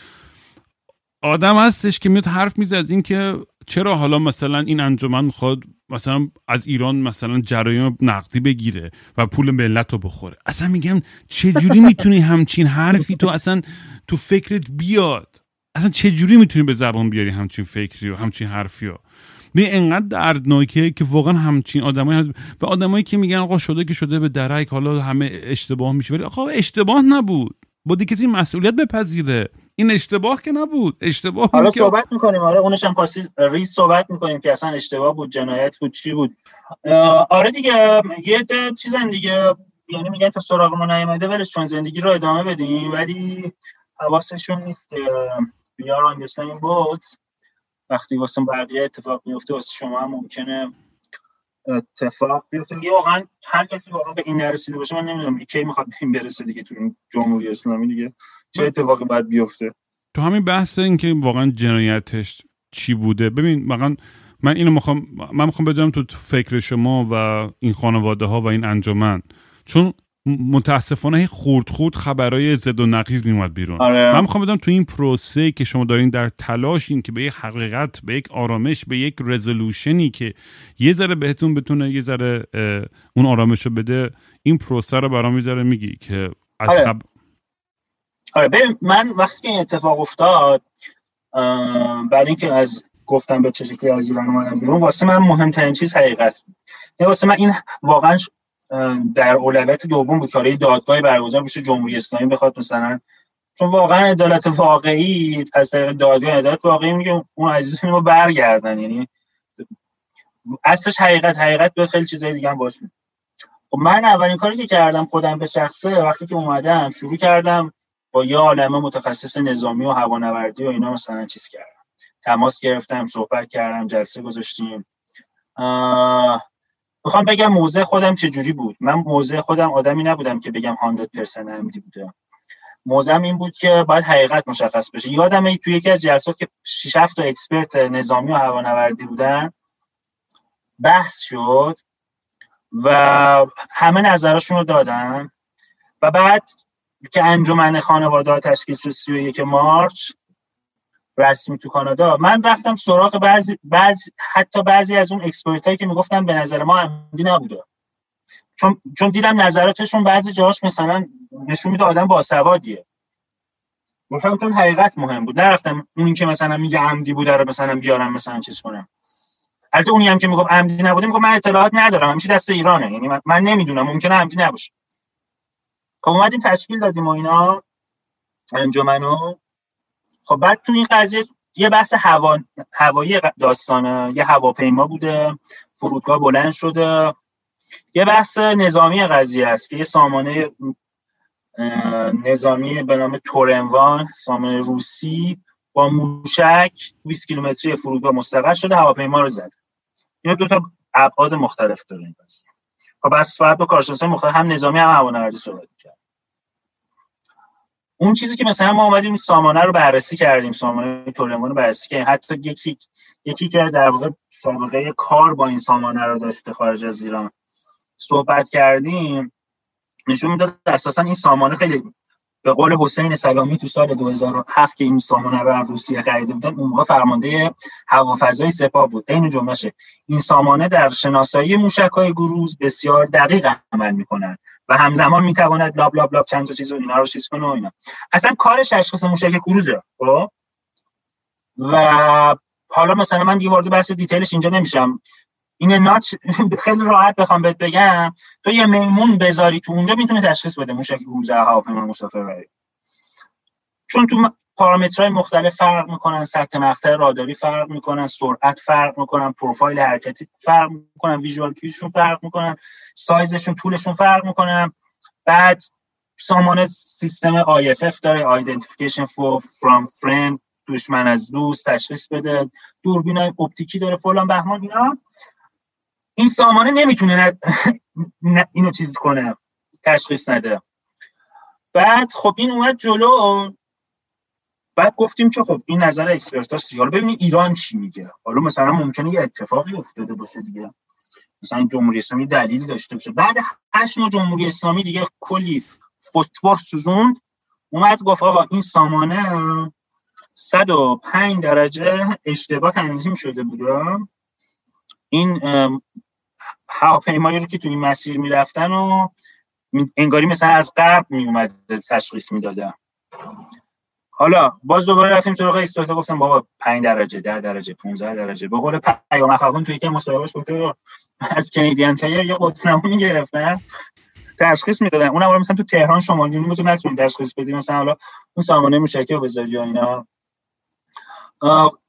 آدم هستش که میاد حرف میزه از اینکه چرا حالا مثلا این انجمن می‌خواد مثلا از ایران مثلا جرایم نقدی بگیره و پول ملت رو بخوره. اصلا میگم چه جوری می‌تونی همچین حرفی تو اصلا تو فکرت بیاد؟ اصلا چه جوری می‌تونی به زبان بیاری همچین فکری و همچین حرفی ها به انقدر دردناکه که واقعا همچین آدمایی و آدمایی که میگن آقا شده که شده به درک حالا همه اشتباه میشه. ولی آقا اشتباه نبود. با دیگه مسئولیت بپذیره. این اشتباه که نبود. اشتباه حالا صحبت می‌کنیم. آره اونش هم خاصی ریز صحبت می‌کنیم که اصلا اشتباه بود جنایت بود چی بود. آره دیگه یه چیزن دیگه. یعنی میگن تا سراغ ما نیومده ولش چون زندگی رو ادامه بدیم. ولی حواسشون نیست که بیار این بود. وقتی واسه بقیه اتفاق میفته واسه شما هم ممکنه اتفاق بیفته. یه واقعا هر کسی واقعا به این نرسیده باشه من نمی‌دونم کی می‌خواد این برسه دیگه تو جمهوری اسلامی دیگه. چه اتفاقی باید بیفته؟ تو همین بحث این که واقعا جنایتش چی بوده. ببین واقعا من اینو می‌خوام من می‌خوام بدونم تو فکر شما و این خانواده ها و این انجمن چون متاسفانه خورد خورد خبرای زد و نقیز میومد بیرون آره. من می‌خوام بدم تو این پروسه که شما دارین در تلاشین که به یک حقیقت به یک آرامش به یک رزولوشنی که یه ذره بهتون بتونه یه ذره اون آرامش رو بده این پروسه رو برام می‌ذاره میگی که از آره. خب... آره من وقتی که این اتفاق افتاد بعد اینکه از گفتم به چه شکلی از ایران اومدم بیرون واسه من مهمترین چیز حقیقت یعنی واسه من این واقعا در اولویت دوم بود که دادگاه برگزار بشه جمهوری اسلامی بخواد مثلا. چون واقعا عدالت واقعی از طریق دادگاه عدالت واقعی میگه اون عزیزان رو برگردن. یعنی اصلش حقیقت حقیقت به خیلی چیزای دیگه هم باشه. خب من اولین کاری که کردم خودم به شخصه وقتی که اومدم شروع کردم با یه عالمه متخصص نظامی و هوانوردی و اینا مثلا چیز کردم. تماس گرفتم صحبت کردم جلسه گذاشتیم. می‌خوام بگم موضع خودم چجوری بود. من موضع خودم آدمی نبودم که بگم 100 درصد عمدی بوده. موضعم این بود که باید حقیقت مشخص بشه. یادم توی یکی از جلسات که 6 تا اکسپرت نظامی و هوانوردی بودن بحث شد و همه نظرشون رو دادن و بعد که انجمن خانواده تشکیل شد 31 مارچ رسمی تو کانادا. من رفتم سراغ بعضی بعضی حتی بعضی از اون اکسپرت هایی که می‌گفتن به نظر ما عمدی نبوده. چون چون دیدم نظراتشون بعضی جاهاش مثلا نشون میده آدم باسوادیه. گفتم چون حقیقت مهم بود. نرفتم اونی که مثلا میگه عمدی بوده رو مثلا بیارم مثلا چیز کنم. البته اونی هم که می‌گفت عمدی نبوده می‌گفت من اطلاعات ندارم. همیشه دست ایرانه. یعنی من, من نمی‌دونم. ممکنه عمدی نباشه. خب اومدیم تشکیل دادیم و اینا. انجمنو. خب بعد تو این قضیه یه بحث هوا هوایی داستانه. یه هواپیما بوده فرودگاه بلند شده. یه بحث نظامی قضیه است که یه سامانه نظامی به نام تورنوان سامانه روسی با موشک 20 کیلومتری فرودگاه مستقر شده هواپیما رو زده اینا دو تا ابعاد مختلف داره این قضیه. خب بس بعد با کارشناسان مختلف هم نظامی هم هوانوردی صحبت کرد اون چیزی که مثلا ما اومدیم سامانه رو بررسی کردیم سامانه تورنوان رو بررسی کردیم. حتی یکی یکی که در واقع سابقه کار با این سامانه رو داشته خارج از ایران صحبت کردیم نشون می‌داد اساسا این سامانه خیلی به قول حسین سلامی تو سال 2007 که این سامانه رو از روسیه خریده بودن اون موقع فرمانده هوافضای سپاه بود. این جملهشه این سامانه در شناسایی موشک‌های گروز بسیار دقیق عمل می‌کنن و همزمان می‌تواند لاب لاب لاب چند تا چیز و اینا رو چیز کنه و اینا. اصلا کارش تشخیص موشک گروزه خب؟ و حالا مثلا من دیگه وارد بحث دیتیلش اینجا نمیشم. این نات خیلی راحت بخوام بهت بگم تو یه میمون بذاری تو اونجا می‌تونه تشخیص بده موشک گروزه هواپیما مسافر بری چون تو پارامترهای مختلف فرق می‌کنن سطح مقطع راداری فرق می‌کنن سرعت فرق می‌کنن پروفایل حرکتی فرق می‌کنن ویژوال کیشون فرق می‌کنن سایزشون طولشون فرق می‌کنن. بعد سامانه سیستم IFF داره Identification for from Friend دشمن از دوست تشخیص بده دوربین های اپتیکی داره فلان بهمان اینا. این سامانه نمی‌تونه اینو چیز کنه تشخیص نده. بعد خب این اومد جلو. بعد گفتیم که خب این نظر اکسپرت هاست حالا ببینید ایران چی میگه؟ حالا مثلا ممکنه یه اتفاقی افتاده باشه دیگه. مثلا جمهوری اسلامی دلیلی داشته باشه. بعد هشت ماه جمهوری اسلامی دیگه کلی فسفر سوزوند. اومد گفت آقا این سامانه 105 درجه اشتباه تنظیم شده بوده. این هواپیمایی رو که تو این مسیر می‌رفتن و انگاری مثلا از غرب میومد تشخیص می‌دادن. حالا باز دوباره رفتیم سراغ استوتا گفتم بابا 5 درجه 10 درجه 15 درجه. به قول پیام اخوان توی که مصاحبهش گفته از کانادین تایر یه قطنمو می‌گرفتن تشخیص می‌دادن. اونم مثلا تو تهران شمال جنوب می‌تونی نتونی تشخیص بدی مثلا حالا اون سامانه موشکی بذاری یا اینا.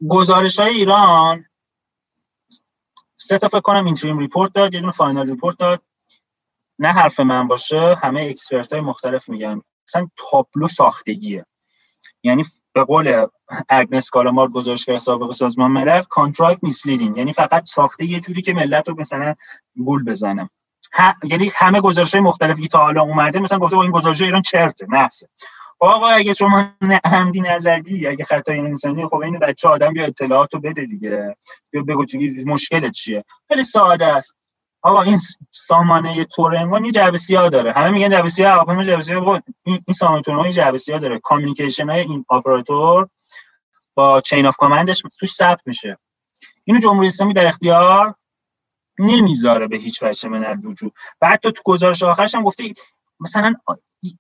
گزارش های ایران سه تا فکر کنم interim report داد یه دونه final report داد. نه حرف من باشه همه expert های مختلف میگن. مثلا تابلو ساختگیه. یعنی به قول اگنس کالامارد گزارشگر سابق سازمان ملل contrived misleading. یعنی فقط ساخته یه جوری که ملت رو مثلا گول بزنم یعنی همه گزارش های مختلفی تا حالا اومده مثلا گفته با این گزارش ایران چرته محضه. آقا اگه شما عمدی نزدی اگه خطای انسانی خب این بچه آدم بیا اطلاعات رو بده دیگه. یا بگو چی مشکلت چیه. خیلی ساده است. آقا این سامانه تورنگون یه جعبه سیاه داره. همه میگن جعبه سیاه هواپیما جعبه سیاه. این سامانه تورنگون جعبه سیاه داره. کامیکیشن های این اپراتور با چین اف کامندش توش ثبت میشه. اینو جمهوری اسلامی در اختیار نمی‌ذاره به هیچ وجه من الوجود و حتی تو گزارش آخرش هم گفته مثلا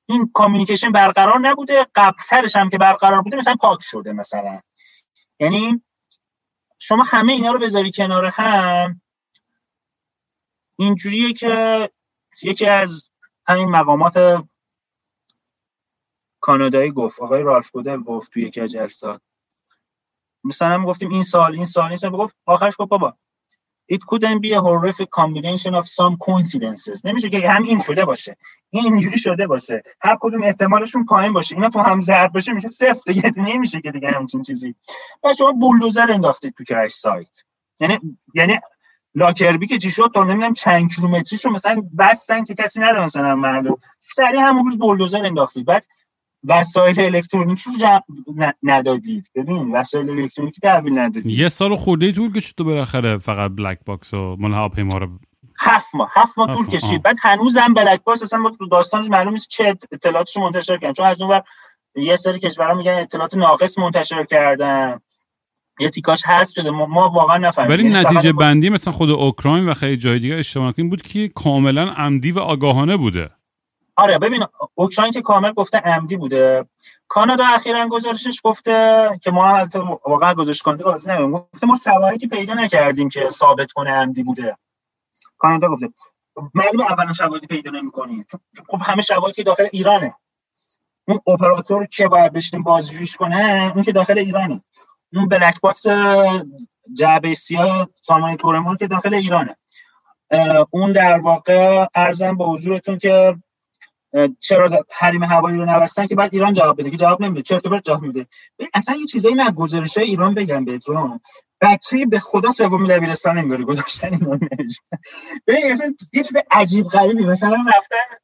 این کامیکیشن برقرار نبوده قبلترش هم که برقرار بوده مثلا پاک شده مثلا. یعنی شما همه اینا رو بذاری کنار هم اینجوریه که یکی از همین مقامات کانادایی گفت آقای رالف گودل گفت توی یکی از جلسات. مثلا گفتیم این سال این سال این سال گفت آخرش گفت بابا it couldn't be a horrific combination of some coincidences. نمیشه که هم این شده باشه این اینجوری شده باشه. هر کدوم احتمالشون پایین باشه. اینا تو هم زرد باشه میشه صفر دیگه. نمیشه که دیگه همچین چیزی. و شما بولدوزر انداختید تو کرش سایت. یعنی یعنی لاکربی که چی شد؟ تا نمی‌دونم چند کیلومتریشو مثلا بستن که کسی نره مثلا معلوم. سریع همون روز بولدوزر انداختید بعد وسایل الکترونیکی رو ندادید ببین وسایل الکترونیکی تحویل ندادید یه سال خورده طول کشید تو بالاخره فقط black box و مال هواپیما رو. هفت ماه. هفت ماه طول کشید. بعد هنوزم black box اصلا داستانش معلوم نیست چه اطلاعاتش منتشر کردن. چون از اون یه سری کشورها میگن اطلاعات ناقص منتشر کردن. یه تیکاش هست شده. ما, ما واقعا نفهمیدیم. ولی یعنی نتیجه بندی مثلا خود اوکراین و خیلی جای دیگه اشتباه این بود که کاملا عمدی و آگاهانه بوده. آره ببین اوکراین که کامل گفته عمدی بوده. کانادا اخیرا گزارشش گفته که ما هم واقعا گزارش کننده راضی نیستیم گفته ما شواهدی پیدا نکردیم که ثابت کنه عمدی بوده. کانادا گفته معلومه اولا شواهدی پیدا نمی‌کنیم خب همه شواهدی داخل ایرانه. اون اپراتور که باید بشینیم بازجوییش کنه اون که داخل ایرانه. اون black box جعبه سیاه سامانه تور ام وان که داخل ایرانه. اون در واقع عرضم به حضورتون که چرا حریم هوایی رو نبستن که بعد ایران جواب بده که جواب نمیده. چرا تو جواب میده. اصلا یه چیزایی من گزارش ایران بگم بهتون. بچه به خدا سوم دبیرستان انگاری گذاشتن نوشتن. ببین اصلا یه چیز عجیب غریبی. مثلا رفتن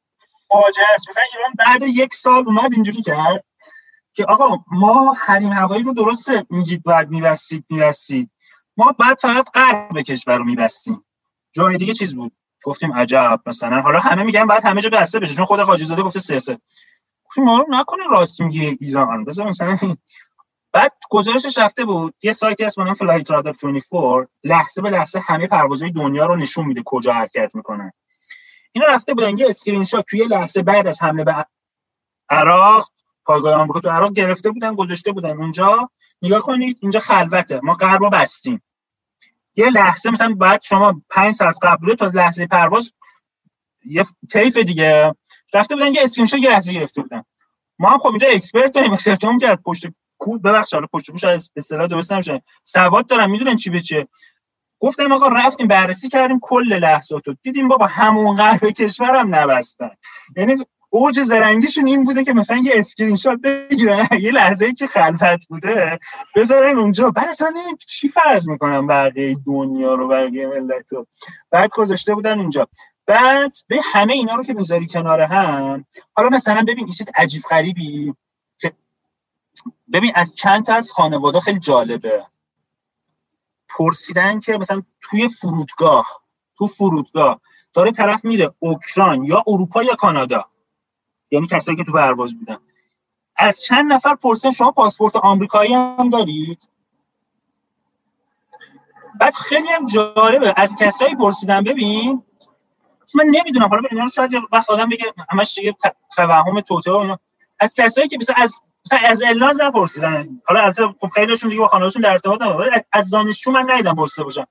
فاجعه است. مثلا ایران بعد یک سال اومد اینجوری کرد. که آقا ما حریم هوایی رو درست میگید بعد میبستید میبستید. ما بعد فقط غرب کشور رو میبستیم. جای دیگه چیز بود. گفتیم عجب مثلا حالا همه میگن بعد همه جا بسته بشه چون خود حاجی زاده گفته سه سه. گفتیم ما نکنه راست میگه ایران. بذار مثلا بعد گزارشش رفته بود. یه سایتی هست به Flightradar24 لحظه به لحظه همه پروازهای دنیا رو نشون میده کجا حرکت می‌کنن. اینا رفته بودن یه اسکرین شات توی لحظه بعد از حمله به عراق پایگاه آمریکا تو عراق گرفته بودن گذاشته بودن. اونجا نگاه کنید اینجا خلوته. ما غربو بستیم. یه لحظه مثلا بعد شما 5 ساعت قبل تا لحظه پرواز یه طیف دیگه. رفته بودن یه اسکرین شات یه لحظه گرفته بودن. ما هم خب اینجا اکسپرت داریم. اکسپرت هم کرد پشت کود ببخشید حالا پشت گوش از اصطلاح درست نمیشه. سواد دارم می‌دونن چی به چه گفتم آقا رفتیم بررسی کردیم کل لحظات رو دیدیم بابا همون قهر کشورم نبستن. یعنی اوج زرنگیشون این بوده که مثلا یه اسکرین شات بگیرن. یه لحظه ای که خلوت بوده بذارن اونجا. بعد اصلا چی فرض می‌کنم بقیه دنیا رو بقیه ملت رو. بعد گذاشته بودن اونجا. بعد به همه اینا رو که بذاری کنار هم حالا مثلا ببین این چیز عجیب غریبی ببین از چند تا از خانواده خیلی جالبه. پرسیدن که مثلا توی فرودگاه تو فرودگاه داره طرف میره اوکراین یا اروپا یا کانادا. یعنی کسایی که تو پرواز بودن. از چند نفر پرسیدن شما پاسپورت آمریکایی هم دارید؟ بعد خیلی هم جالبه. از کسایی پرسیدن ببین من نمی‌دونم. حالا اینا شاید وقت آدم بگه همش دیگه توهم توته از کسایی که مثلا از مثلا از الناز نپرسیدن. حالا البته خب خیلیشون دیگه با خانواده‌شون در ارتباط ولی از دانشجو من ندیدم پرسیده باشن.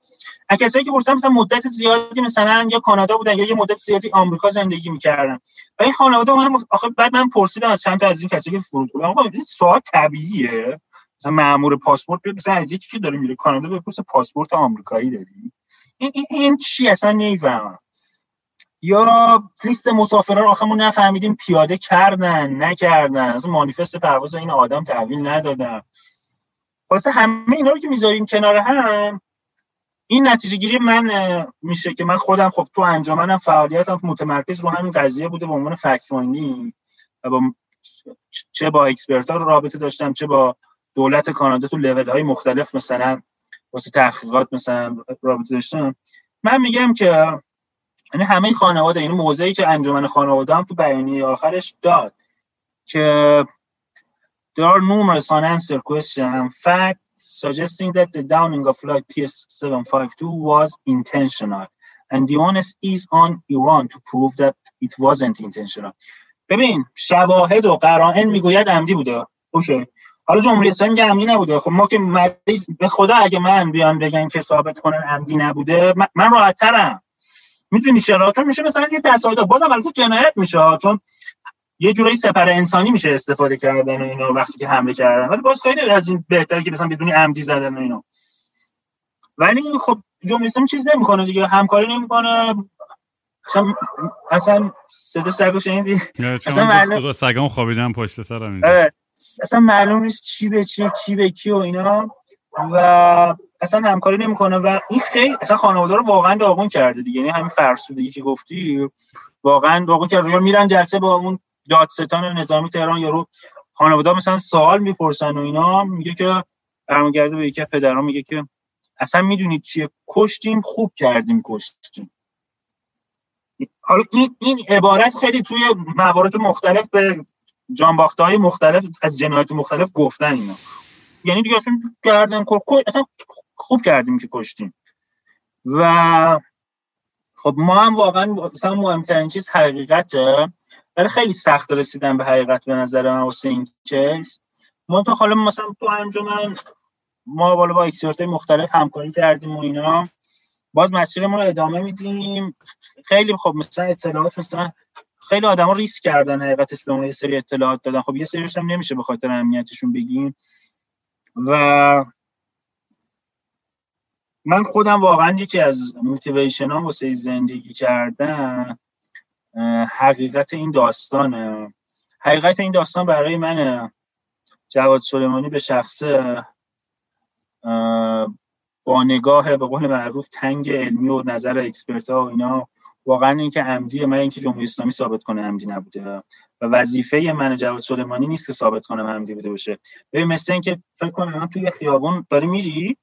از کسایی که پرسیدن مثلا مدت زیادی مثلا یا کانادا بودن یا یه مدت زیادی آمریکا زندگی می‌کردن. و این خانواده من آخه بعد من پرسیدم از چند تا از این کسایی که فرود بودن آقا این سوال طبیعیه. مثلا مأمور پاسپورت بیاد مثلا از یکی که داره میره کانادا بپرسه پاسپورت آمریکایی داری؟ این, این چی؟ اصلا نمی‌فهمم. یا لیست مسافران آخه ما نفهمیدیم پیاده کردن نکردن. از مانیفست پرواز این آدم تحویل ندادن. خلاصه همه اینا رو که می‌ذاریم کنار هم این نتیجه گیری من میشه که من خودم خب تو انجامنم فعالیتم متمرکز رو همین قضیه بوده به عنوان فکت و با چه با اکسپرت ها رابطه داشتم چه با دولت کانادا تو لول های مختلف مثلا واسه تحقیقات مثلا رابطه داشتم. من میگم که یعنی همه خانواده این یعنی موضعی که انجمن خانواده هم تو بیانیه آخرش داد که there are numerous unanswered questions. And fact suggesting that the downing of flight PS752 was intentional. And the onus is on Iran to prove that it wasn't intentional. ببین شواهد و قرائن می‌گوید عمدی بوده. اوکی. حالا جمهوری اسلامی میگه عمدی نبوده. خب ما که مریض به خدا اگه من بیان بگن که ثابت کنن عمدی نبوده من راحت ترم می‌دونی چرا؟ چون میشه مثلا یه تصاعد بازم البته جنایت میشه. چون یه جورایی سپر انسانی میشه استفاده کردن و اینا وقتی که حمله کردن. ولی باز خیلی از این بهتره که مثلا بدونی عمدی زدن و اینا. ولی خب جمهوری اسلامی چیز نمی‌کنه دیگه. همکاری نمی‌کنه. اصلا اصلا صدا سگو شنیدی؟ اصلا معلوم سگام خوابیدن پشت سرم اینجا. آره. اصلا معلوم نیست چی به چی کی به کی و اینا. و اصلا همکاری نمی‌کنه و این خیلی اصلا خانواده رو واقعا داغون کرده دیگه. یعنی همین فرسودگی که گفتی واقعا داغون کرده. میرن جلسه با اون دادستان نظامی تهران یارو خانواده مثلا سوال می‌پرسن و اینا. میگه که برمیگرده به یکی پدران میگه که اصلا می‌دونید چیه؟ کشتیم خوب کردیم کشتیم. حالا این, این عبارت خیلی توی موارد مختلف به جانباخته های مختلف از جنایت مختلف گفتن اینا. یعنی دیگه اصلا کردن اصلا خوب کردیم که کشتیم. و خب ما هم واقعا مثلا مهمترین چیز حقیقته. ولی خیلی سخت رسیدن به حقیقت به نظر من واسه این کیس ما تو حالا مثلا تو انجمن ما بالا با expert مختلف همکاری کردیم و اینا. باز مسیرمون رو ادامه میدیم. خیلی خب مثلا اطلاعات مثلا خیلی آدما ریسک کردن حقیقت اصلا یه سری اطلاعات دادن. خب یه سریش هم نمیشه به خاطر امنیتشون بگیم. و من خودم واقعا یکی از motivation ها واسه زندگی کردن حقیقت این داستانه. حقیقت این داستان برای من جواد سلیمانی به شخصه با نگاه به قول معروف تنگ علمی و نظر اکسپرت ها و اینا واقعا اینکه عمدی من اینکه جمهوری اسلامی ثابت کنه عمدی نبوده. و وظیفه من جواد سلیمانی نیست که ثابت کنم عمدی بوده باشه. ببین مثل اینکه فکر کنم توی خیابون داری میری؟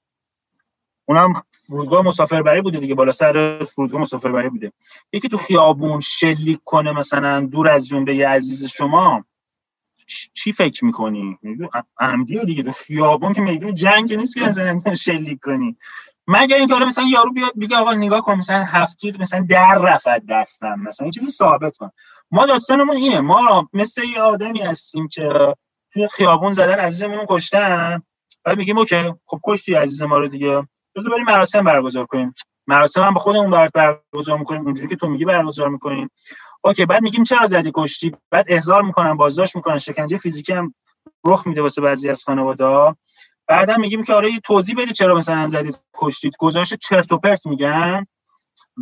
اونم فرودگاه مسافربری بوده دیگه بالا سر فرودگاه مسافربری بوده. یکی تو خیابون شلیک کنه مثلا دور از جمله عزیز شما چی فکر می‌کنی؟ عمدی دیگه. تو خیابون که میدون جنگ نیست که مثلا شلیک کنی. مگر اینکه حالا مثلا یارو بیاد بگه آقا نگاه کن مثلا هفتید مثلا در رفت دستم مثلا این چیزی ثابت کن. ما داستانمون اینه ما مثل یه آدمی هستیم که توی خیابون زدن عزیزمون کشتن بعد میگیم اوکی خب کشتی عزیز ما رو دیگه بذار بریم مراسم برگزار کنیم. مراسم هم به خودمون برگزار می‌کنیم اونجوری که تو میگی برگزار می‌کنیم. اوکی بعد میگیم چرا زدی کشتی؟ بعد احضار می‌کنن بازداشت می‌کنن شکنجه فیزیکی هم رخ میده واسه بعضی از خانواده بعدا میگیم که آره توضیح بدید چرا مثلا زدید کشتید. گزارش چرت و پرت میگن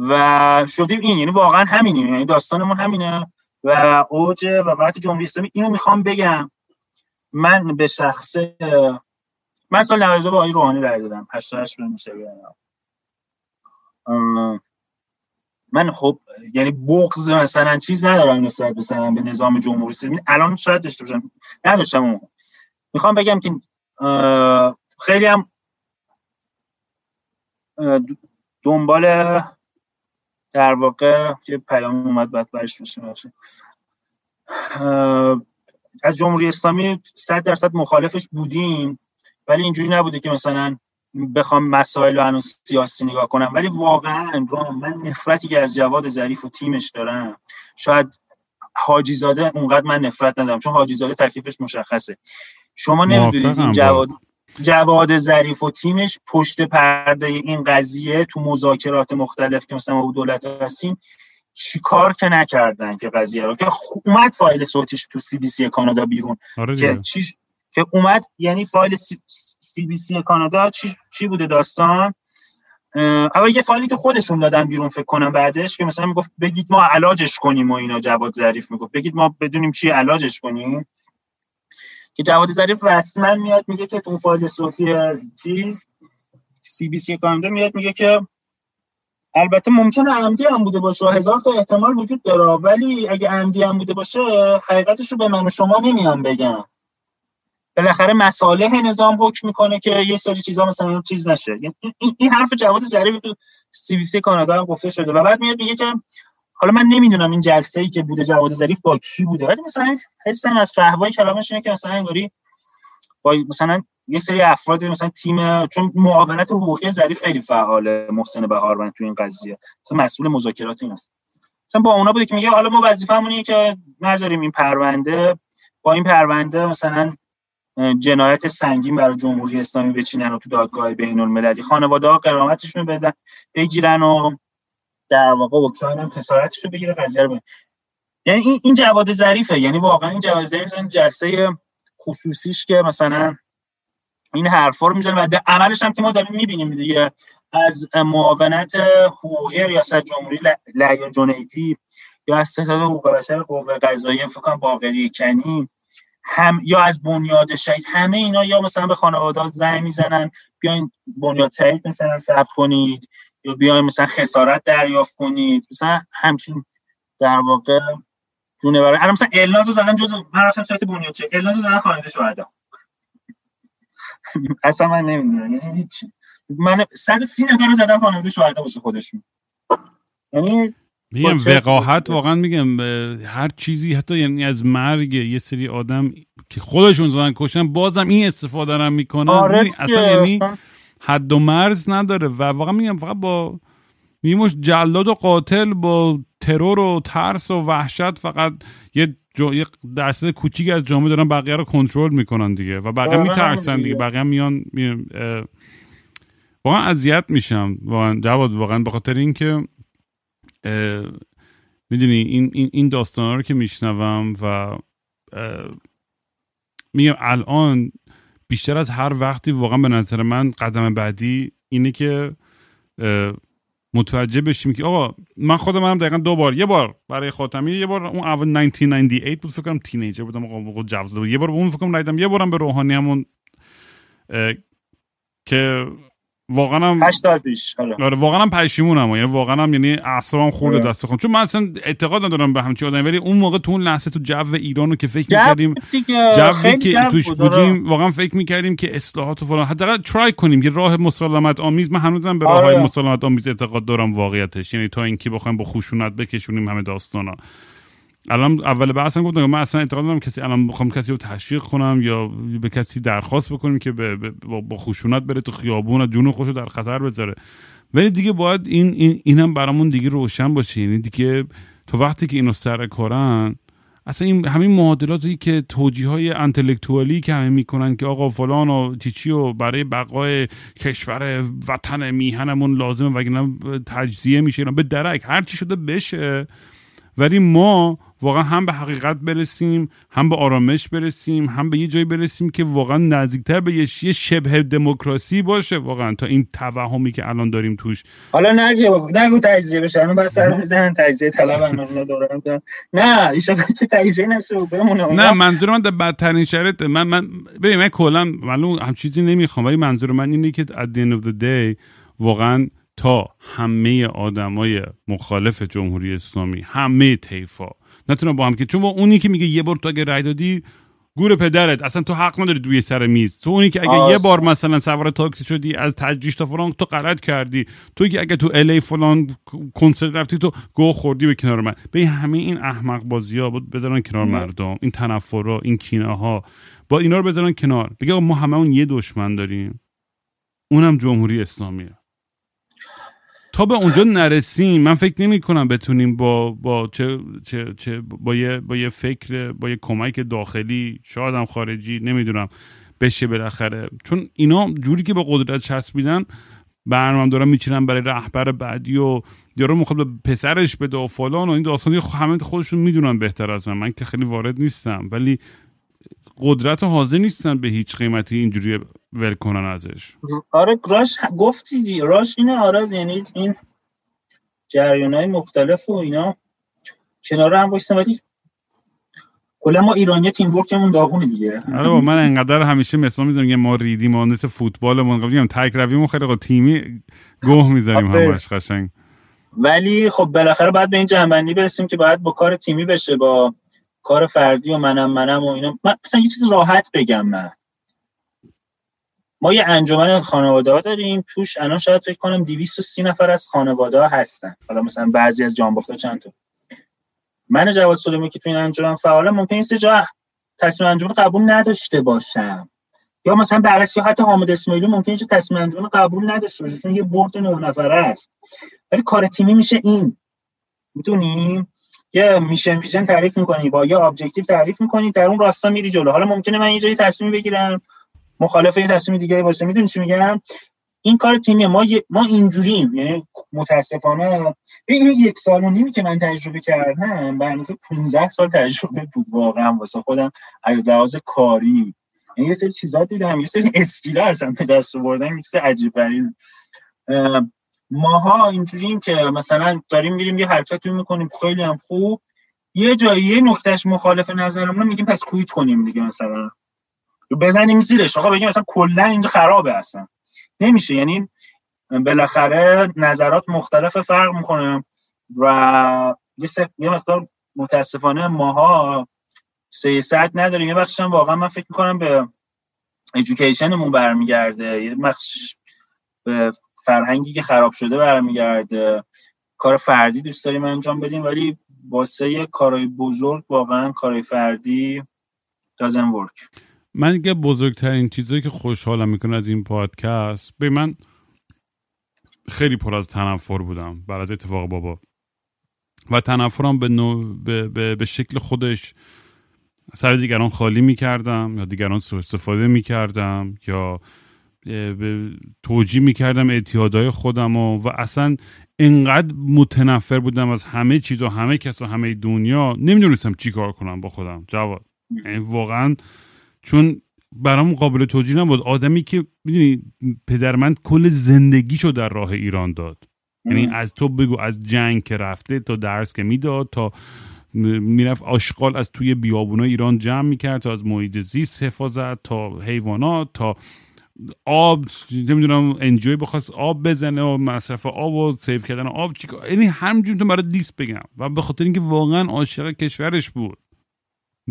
و شدیم این یعنی واقعا همینه یعنی داستانمون همینه و اوج و وقت جمهوری اسلامی اینو می‌خوام بگم. من به شخصه من سال 92 با آقای روحانی رای دادم. 88 به موسوی من خب یعنی بغض مثلا چیز ندارم نسبت مثلا به نظام جمهوری اسلامی. الان شاید داشته باشم. نداشتم اون می‌خوام بگم که خیلی هم دنبال در واقع یه پیام اومد بعد برش باشه از جمهوری اسلامی صد درصد مخالفش بودیم ولی اینجوری نبوده که مثلا بخوام مسائل رو سیاسی نگاه کنم. ولی واقعا من نفرتی که از جواد ظریف و تیمش دارم شاید حاجی زاده اونقدر من نفرت ندارم چون حاجی زاده تکلیفش مشخصه. شما نمی‌دونید این جواد جواد ظریف و تیمش پشت پرده این قضیه تو مذاکرات مختلف که مثلا با دولت هستیم چیکار که نکردن که قضیه رو؟ که اومد فایل صوتیش تو CBC کانادا بیرون. آره که چی که اومد یعنی فایل CBC کانادا چی, چی بوده داستان؟ اول یه فایلی که خودشون دادن بیرون فکر کنم بعدش که مثلا می‌گفت بگید ما علاجش کنیم و اینا جواد ظریف می‌گفت. بگید ما بدونیم چی علاجش کنیم. که جواد ظریف رسما میاد میگه که تو فایل صوتی چیز سی بی سی کانادا میاد میگه که البته ممکنه عمدی هم بوده باشه. هزار تا احتمال وجود داره ولی اگه عمدی هم بوده باشه حقیقتش رو به من و شما نمیان بگم. بالاخره مصالح نظام حکم می‌کنه که یه سری چیزا مثلا چیز نشه. یعنی این, حرف جواد ظریفی تو سی بی سی کانادا هم گفته شده. و بعد میاد میگه که حالا من نمی‌دونم این جلسه ای که بوده جواد ظریف با کی بوده ولی مثلا حسم از فهوای کلامش اینه که مثلا انگاری با مثلا یه سری افراد مثلا تیم چون معاونت حقوقی ظریف خیلی فعاله محسن بهاروند تو این قضیه. مثلا مسئول مذاکرات این است. مثلا با اونا بوده که میگه حالا ما وظیفه‌مون اینه که نذاریم این پرونده با این پرونده مثلا جنایت سنگین برای جمهوری اسلامی بچینن و تو دادگاه بین المللی خانواده ها قرامتشون بدن بگیرن و در واقع اوکراین هم خسارتش رو بگیره قضیه رو یعنی این این جواد ظریفه. یعنی واقعا این جواد ظریف جلسه خصوصیش که مثلا این حرفا رو می‌زنه و عملش هم که ما داریم می‌بینیم دیگه. از معاونت حقوقی ریاست جمهوری لعیا جنیدی یا از ستاد حقوق بشر قوه قضاییه فکر باقری کنی هم یا از بنیاد شهید همه اینا یا مثلا به خانوادات زنگ می‌زنن بیاین بنیاد شهید مثلا ثبت کنید. یا بیاین مثلا خسارت دریافت کنید مثلا همچین در واقع جونه برای الان مثلا الناز زدن جز من رفتم سایت بنیاد شهید الناز زدن خانواده شهدا. اصلا من نمی‌دونم یعنی هیچ من 130 نفر زدن خانواده شهدا واسه خودشون یعنی میگم وقاحت واقعا میگم هر چیزی حتی یعنی از مرگ یه سری آدم که خودشون زدن کشتن بازم این استفاده رو می‌کنن. آره اصلا یعنی حد و مرز نداره و واقعا میگم فقط با میموش جلاد و قاتل با ترور و ترس و وحشت فقط یه جو... یه درصد کوچیک از جامعه دارن بقیه رو کنترل می‌کنن دیگه و بقیه میترسن دیگه. بقیه میان می... واقعا اذیت میشم. واقعا جواد واقعا به خاطر اینکه می‌دونی این این این داستانا رو که میشنوم و میگم الان بیشتر از هر وقتی واقعا به نظر من قدم بعدی اینه که متوجه بشیم که آقا من خودم هم دقیقا دو بار یه بار برای خاتمی یه بار اون اول 1998 بود فکر کنم تینیجر بودم آقا جوز بود یه بار اون فکر کنم یه بارم به روحانی همون که واقعا هم 8 سال پیش آره واقعا هم پشیمونم یعنی واقعا هم یعنی اعصابم خورده آره. دست خودم چون من اصلا اعتقاد ندارم به همچین آدم ولی اون موقع تو اون لحظه تو جو ایرانو که فکر می‌کردیم جوی که توش بودیم واقعا فکر می‌کردیم که اصلاحات و فلان. حداقل ترای کنیم یه راه مسالمت آمیز. من هنوزم به راه های آره. مسالمت آمیز اعتقاد دارم واقعیتش. یعنی تا اینکه بخوایم با خشونت بکشونیم همه داستانا. الان اول بحثم گفتم من اصلا اعتقاد دارم کسی الان بخوام کسی رو تشویق کنم یا به کسی درخواست بکنیم که با خشونت بره تو خیابون و جون خوشو در خطر بذاره. ولی دیگه باید این این اینم برامون دیگه روشن باشه. یعنی دیگه تو وقتی که اینو سر کارن اصلا این همین معادلاتی که توجیه های انتلکتوالی که همه می‌کنن که آقا فلان و چیچی و برای بقای کشور وطن میهنمون لازمه وگرنه تجزیه میشه به درک هر چی شده بشه. ولی ما واقعا هم به حقیقت برسیم هم به آرامش برسیم هم به یه جایی برسیم که واقعا نزدیکتر به یه شبه دموکراسی باشه واقعا تا این توهمی که الان داریم توش. حالا نگو نگو تجزیه بشه الان بس سر می‌زنن تجزیه طلب نه ایشون که تجزیه نشه بمونه نه منظور من در بدترین شرط من من ببین من کلا معلوم هم چیزی نمی‌خوام ولی منظور من اینه که at the end of the day واقعا تا همه آدمای مخالف جمهوری اسلامی همه طیفا نتونم با هم که چون با اونی که میگه یه بار تو اگه رای دادی گور پدرت. اصلا تو حق نداری دوی سر میز. تو اونی که اگه یه بار مثلا سوار تاکسی شدی از تجریش تا فلان تو غلط کردی. تو که اگه تو الی فلان کنسرت رفتی تو گو خوردی به کنار من. به همه این احمق بازی ها بود بذارن کنار مردم. این تنفرها این کینه ها با اینا رو بذارن کنار. بگه ما همه اون یه دشمن داریم. اونم جمهوری اسلامیه. تا به اونجا نرسیم من فکر نمی کنم بتونیم با با چه, چه, چه با یه با یه فکر با یه کمک داخلی شاید هم خارجی نمی‌دونم بشه بالاخره. چون اینا جوری که به قدرت چسبیدن برنامه دارن میچینن برای رهبر بعدی و یارو می‌خواد به پسرش بده و فلان و این داستانی همه خودشون می‌دونن بهتر از من. من که خیلی وارد نیستم. ولی قدرت حاضر نیستن به هیچ قیمتی اینجوری ول کنن ازش. آره راش گفتی راش اینه آره یعنی این جریان های مختلف و اینا کنار هم بایستن ولی کلا ما ایرانی تیم ورکمون داغونه دیگه. آره با من انقدر همیشه مثلا می‌زنم ما ریدیم ما مثل فوتبالمون میگم تک رویمون خیلی تیمی گوه می‌زنیم آره. همش قشنگ. ولی خب بالاخره باید به این جنبندی برسیم که باید با کار تیمی بشه با کار فردی و منم منم و اینا. من مثلا یه چیز راحت بگم من. ما یه انجمن خانواده ها داریم. توش الان شاید فکر کنم 230 نفر از خانواده ها هستن. حالا مثلا بعضی از جانباخته چند تا. من جواد سلیمانی که تو این انجمن فعالم ممکنه یه جا تصمیم انجمن قبول نداشته باشم. یا مثلا برعکس یا حتی حامد اسماعیلیون ممکنه یه تصمیم انجمن قبول نداشته باشه چون یه board نه نفره است ولی کار تیمی میشه این. می‌دونی؟ یه mission vision تعریف می‌کنی با یه objective تعریف می‌کنی در اون راستا میری جلو. حالا ممکنه من یه جایی تصمیم بگیرم مخالف یه تصمیم دیگه باشه. می‌دونی چی میگم؟ این کار تیمی ما ما اینجوریم. یعنی متاسفانه این یک سال و نیمی که من تجربه کردم به اندازه 15 سال تجربه بود واقعا واسه خودم از لحاظ کاری. یعنی یه سری چیزا دیدم یه سری اسکیلا هستن به دست آوردن یه چیز عجیب ماها اینجوریم که مثلا داریم میریم یه حرکتی می‌کنیم خیلی هم خوب. یه جایی یه نقطهش مخالف نظرمون میگیم پس کویت کنیم دیگه مثلا. بزنیم زیرش. آقا بگیم مثلا کلا اینجا خرابه اصلا. نمیشه. یعنی بالاخره نظرات مختلف فرق می‌کنه و یه مقدار متاسفانه ماها سیاست نداریم. یه بخشش واقعا من فکر می‌کنم به ایژوکیشنمون برمیگرده. یه بخش به فرهنگی که خراب شده برمیگرده. کار فردی دوست داریم انجام بدیم ولی واسه کارهای بزرگ واقعا کارهای فردی doesn't work. من دیگه بزرگترین چیزایی که خوشحالم می‌کنه از این پادکست به من خیلی پر از تنفر بودم بعد از اتفاق بابا. و تنفرم به, نوع به, به, به شکل خودش سر دیگران خالی می‌کردم یا دیگران سو استفاده می‌کردم یا توجیه می‌کردم اعتیادهای خودم و, و اصلا انقدر متنفر بودم از همه چیز و همه کس و همه دنیا. نمی‌دونستم چی کار کنم با خودم. جواد یعنی واقعا چون برام قابل توجیه نبود. آدمی که می‌دونی پدر من کل زندگیشو در راه ایران داد. یعنی از تو بگو از جنگ که رفته تا درس که می‌داد تا می‌رفت آشغال از توی بیابونا ایران جمع می‌کرد تا از محیط زیست حفاظت تا حیوانات تا آب نمی‌دونم انجوی بخواست آب بزنه و مصرف آب و سیف کردن آب چیکار؟ یعنی همجور تو برای دیست بگم. و به خاطر اینکه واقعا عاشق کشورش بود.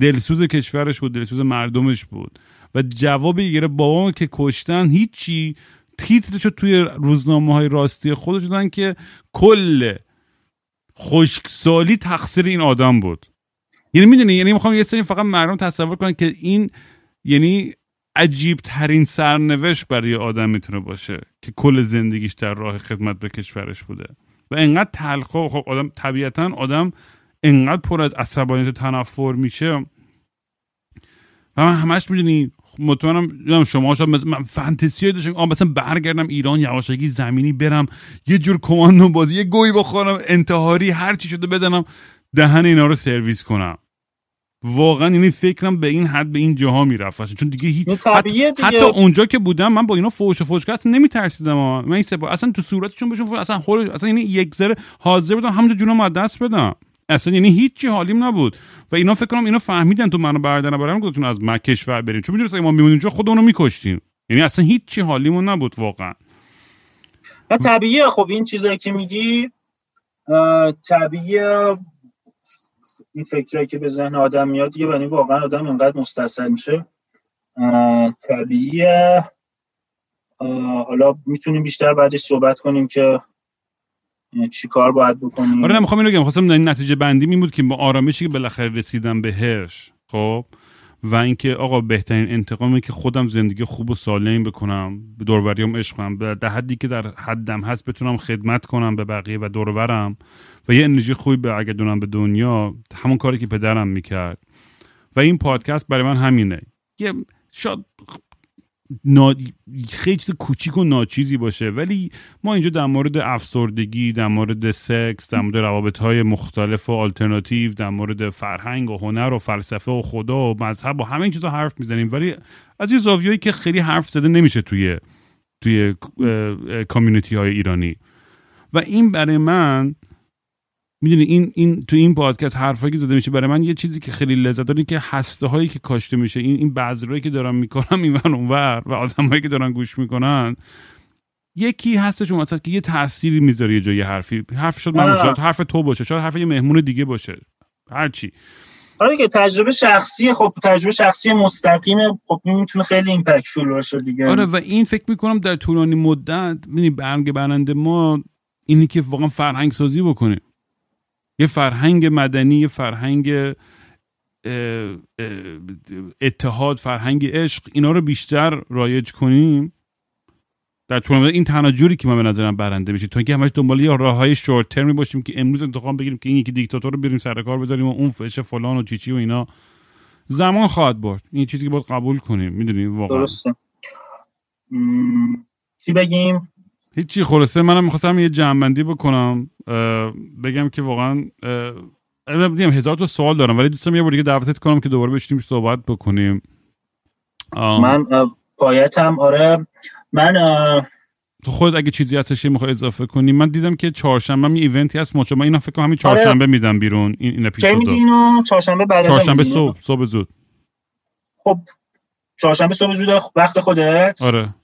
دلسوز کشورش بود دلسوز مردمش بود. و جواب گره بابا که کشتن هیچی تیترشو توی روزنامه های راستی خودش دادن که کل خشکسالی تقصیر این آدم بود. یعنی می‌دونی یعنی می‌خوام یه سری فقط مردم تصور کنن که این یعنی عجیب ترین سرنوشت برای آدم می‌تونه باشه که کل زندگیش در راه خدمت به کشورش بوده. و انقدر تلخ خب آدم طبیعتا آدم انقدر پر از عصبانیت تنفر میشه. و من همش می‌دونی مطمئنم شما شاید من فانتزی داشتم آ مثلا برگردم ایران یواشکی زمینی برم یه جور کماندو بازی یه گوی بخورم انتحاری هر چی شده بزنم دهن اینا رو سرویس کنم. واقعا یعنی فکرم به این حد به این جاها می‌رفت. چون دیگه هیچ حتی, حتی اونجا که بودم من با اینا فوش و فوش اصلا نمیترسیدم من این اصلا تو صورتشون بهشون اصلا خور اصلا یعنی یک ذره حاضر بودم همونجا جونم از دست بدم. اصلا یعنی هیچی حالیم نبود. و اینا فکر کنم اینا فهمیدن تو منو بردن برام گفتون از ما کشور بریم. چون می‌دونست ما میمونیم اونجا خودمون رو میکشتیم. یعنی اصلا هیچی حالیمون نبود واقعا. و طبیعیه. خب این چیزایی که میگی طبیعیه. این فکرایی که به ذهن آدم میاد دیگه یعنی واقعا آدم اینقدر مستصل میشه. طبیعیه. حالا می‌تونیم بیشتر بعدش صحبت کنیم که چی کار باید بکنیم. آره نمی‌خوام اینو بگم. خواستم این نتیجه بندی این بود که با آرامشی که بالاخره رسیدم بهش خب؟ و اینکه آقا بهترین انتقامی که خودم زندگی خوب و سالم بکنم به دوروریام عشق کنم به حدی که در حدم هست بتونم خدمت کنم به بقیه و دورورم و یه انرژی خوبی برگردونم به دنیا همون کاری که پدرم می‌کرد. و این پادکست برای من همینه. یه شاید نا... خیلی چیز کوچیک و ناچیزی باشه. ولی ما اینجا در مورد افسردگی در مورد سکس در مورد روابط های مختلف و آلترناتیو در مورد فرهنگ و هنر و فلسفه و خدا و مذهب و همه این چیزا حرف می‌زنیم. ولی از این زاویه‌ای که خیلی حرف زده نمیشه توی توی کامیونیتی های ایرانی. و این برای من می‌دونی این این تو این پادکست حرفایی که زده میشه برای من یه چیزی که خیلی لذت داره که هسته هایی که کاشته میشه این این بذرایی که دارم می‌کنم این اونور و آدمایی که دارن گوش می‌کنن یکی هستش اون مثلا که یه تأثیری می‌ذاره یه جایی حرفی. حرف شد من شاید حرف تو باشه شاید حرف یه مهمون دیگه باشه. هرچی آره که تجربه شخصی خب تجربه شخصی مستقیم خب می‌تونه خیلی ایمپکتفول باشه دیگه. آره و این فکر می‌کنم در طولانی مدت ببینی برنگ برنده ما اینی که واقعا فرهنگ سازی بکنیم یه فرهنگ مدنی یه فرهنگ اتحاد فرهنگ عشق اینا رو بیشتر رایج کنیم. در طول این تنها جوری که ما به نظرم برنده میشه تو اینکه همش دنبال یه راه های شورت ترمی باشیم که امروز انتخاب بگیریم که این یکی دیکتاتور رو بریم سر کار بذاریم و اون فش فلان و چیچی و اینا. زمان خواهد برد. این چیزی که باید قبول کنیم. می‌دونی واقعا. درسته. چی بگیم؟ هیچی خلاصه منم می‌خواستم یه جنبندی بکنم. بگم که واقعا دیدم هزار تا سوال دارم ولی دوستم یه بار دیگه دعوتت کنم که دوباره بشینیم صحبت بکنیم. من پایتم آره من تو خود اگه چیزی هستش می‌خوای اضافه کنی من دیدم که چهارشنبه می ایونتی هست مچ من اینا فکر کنم همین آره. چهارشنبه آره. میدم بیرون این این اپیزودو اینو؟ چهارشنبه بعد چهارشنبه صبح صبح زود. خب چهارشنبه صبح زود وقت خوده آره.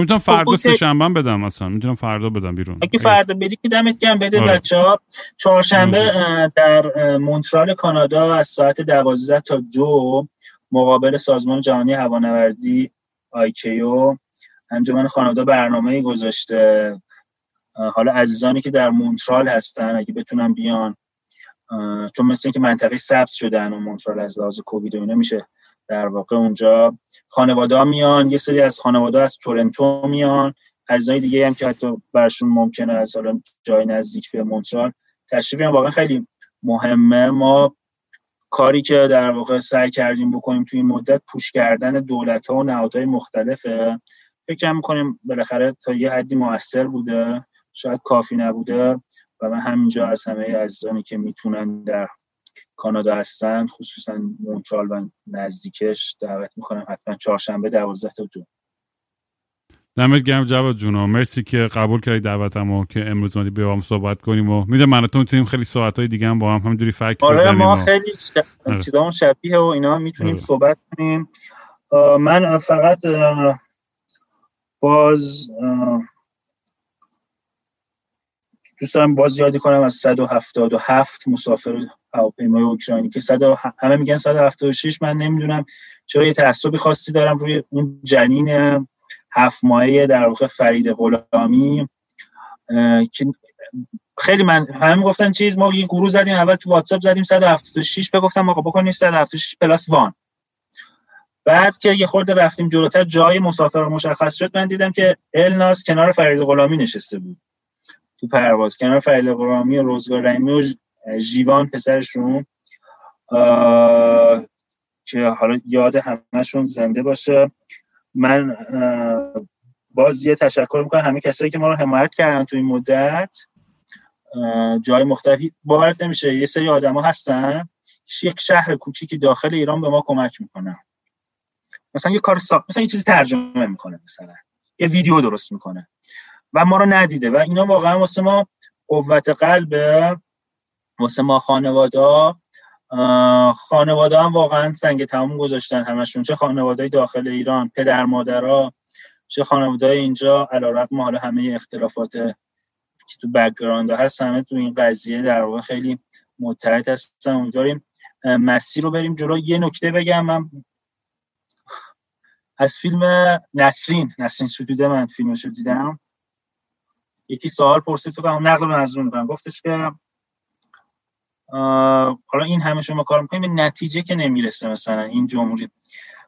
می‌تونم خب، فردا سه شنبه بدم مثلا. می‌تونم فردا بدم بیرون. اگه فردا بدی که دمت گرم بده آره. بچه‌ها. چهارشنبه در مونترال کانادا از ساعت 12 تا دو مقابل سازمان جهانی هوانوردی آیکیو انجمن خانواده برنامه گذاشته. حالا عزیزانی که در مونترال هستن اگه بتونن بیان. چون مثل اینکه منطقه ثبت شدن و مونترال از لحاظ کووید و اینا میشه در واقع اونجا خانواده میان یه سری از خانواده از تورنتو میان عزیزای دیگه هم که حتی برشون ممکنه از حالا جای نزدیک به مونترال تشریف واقعا خیلی مهمه. ما کاری که در واقع سعی کردیم بکنیم توی این مدت پوش کردن دولت ها و نهادهای مختلفه. فکر می‌کنیم بالاخره تا یه حدی موثر بوده. شاید کافی نبوده و من همینجا از همه عزیزانی که می‌تونن در کانادا هستن خصوصا مونترال و نزدیکش دعوت می‌کنم حتما چهارشنبه دوازده تا دو دمت گرم جواد جونا مرسی که قبول کردی دعوتمو که امروز اومدی با هم صحبت کنیم و می‌دونم من تو می‌تونیم خیلی ساعت های دیگه هم با هم همینجوری فکر آره ما خیلی آره. شبیه و اینا می‌تونیم آره. صحبت کنیم من فقط باز دوست دارم باز یادی کنم از 177 مسافر هواپیمای اوکراینی که صد همه میگن 176 من نمی‌دونم. چرا یه تعصبی خاصی دارم روی اون جنین هفت ماهه در واقع فرید غلامی که خیلی من همه گفتن چیز ما یه گروه زدیم اول تو واتساپ زدیم 176 بگفتم آقا بکنید 176 پلاس وان. بعد که یه خورده رفتیم جلوتر جای مسافر مشخص شد من دیدم که الناس کنار فرید غلامی نشسته بود. تو پرواز کنار فرید غلامی و روزگار رحیمی و جیوان پسرشون. که حالا یاد همشون زنده باشه. من باز یه تشکر می‌کنم همه کسایی که ما رو حمایت کردن تو این مدت. جای مختلفی باورت نمیشه یه سری آدما هستن. یک شهر کوچیکی داخل ایران به ما کمک می‌کنن. مثلا یه کار سا... مثلا یه چیزی ترجمه می‌کنه مثلا. یه ویدیو درست می‌کنه. و ما رو ندیده. و اینا واقعا واسه ما قوت قلب واسه ما خانواده خانواده هم واقعا سنگ تموم گذاشتن همشون. چه خانواده داخل ایران پدر مادرها چه خانواده اینجا علیرغم حالا همه اختلافات که تو background هست همه تو این قضیه در واقع خیلی متحد هستن. امیدواریم مسیر رو بریم جلو. یه نکته بگم من از فیلم نسرین نسرین ستوده من فیلمشو دیدم. یکی سوال پرسید تو کنم نقل مضمون کنم گفتش که حالا این همه شما کار می‌کنیم به نتیجه که نمی‌رسه مثلا این جمهوری.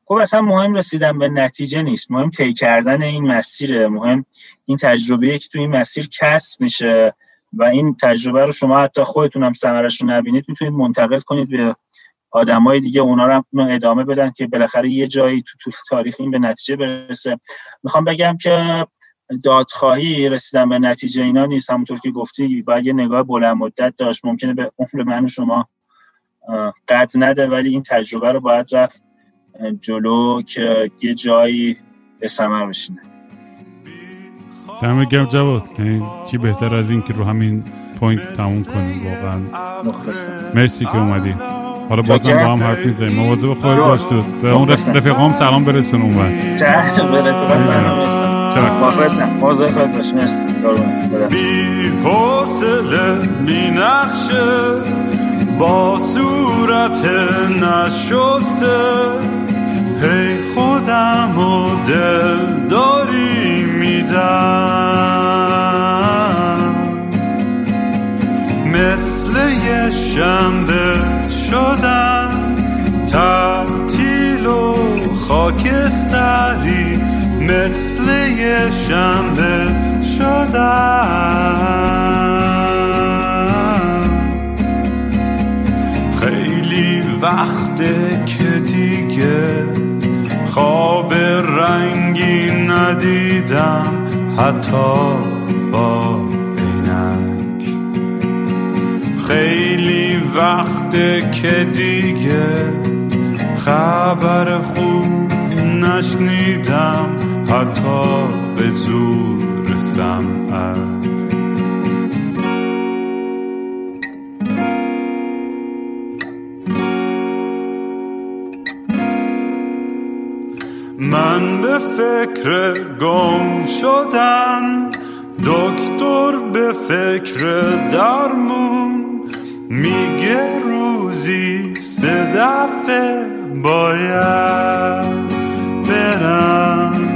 خب اصلا مهم رسیدن به نتیجه نیست. مهم طی کردن این مسیره. مهم این تجربه که تو این مسیر کسب میشه و این تجربه رو شما حتی خودتون هم ثمرش رو نبینید می‌تونید منتقل کنید به آدمای دیگه. اونا رو ادامه بدن که بالاخره یه جایی تو تاریخ این به نتیجه برسه. می‌خوام بگم که دادخواهی رسیدن به نتیجه اینا نیست. همونطور که گفتی باید یه نگاه بلند مدت داشت. ممکنه به عمر من و شما قد نده ولی این تجربه رو باید رفت جلو که یه جایی به ثمر بشینه. دمت گرم جواد یعنی چی بهتر از این که رو همین point تموم کنیم واقعا؟ مرسی که اومدی. حالا بازم با هم حرف می‌زنیم. مواظب خودت باش تو. به اون رفقام سلام برسون اون وقت بی حوصله می نخشه با صورت نشسته. هی خودم و دل داری میدم. مثل یه شنبه شدم تعطیل و خاکستری مثل یه شنبه شدم خیلی وقته که دیگه خواب رنگی ندیدم حتی با خیلی وقته که دیگه خبر خوب نشنیدم حتی به زور سمعت. من به فکر گم شدن دکتر به فکر درمون. میگه روزی سه دفعه باید برم.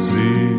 زیر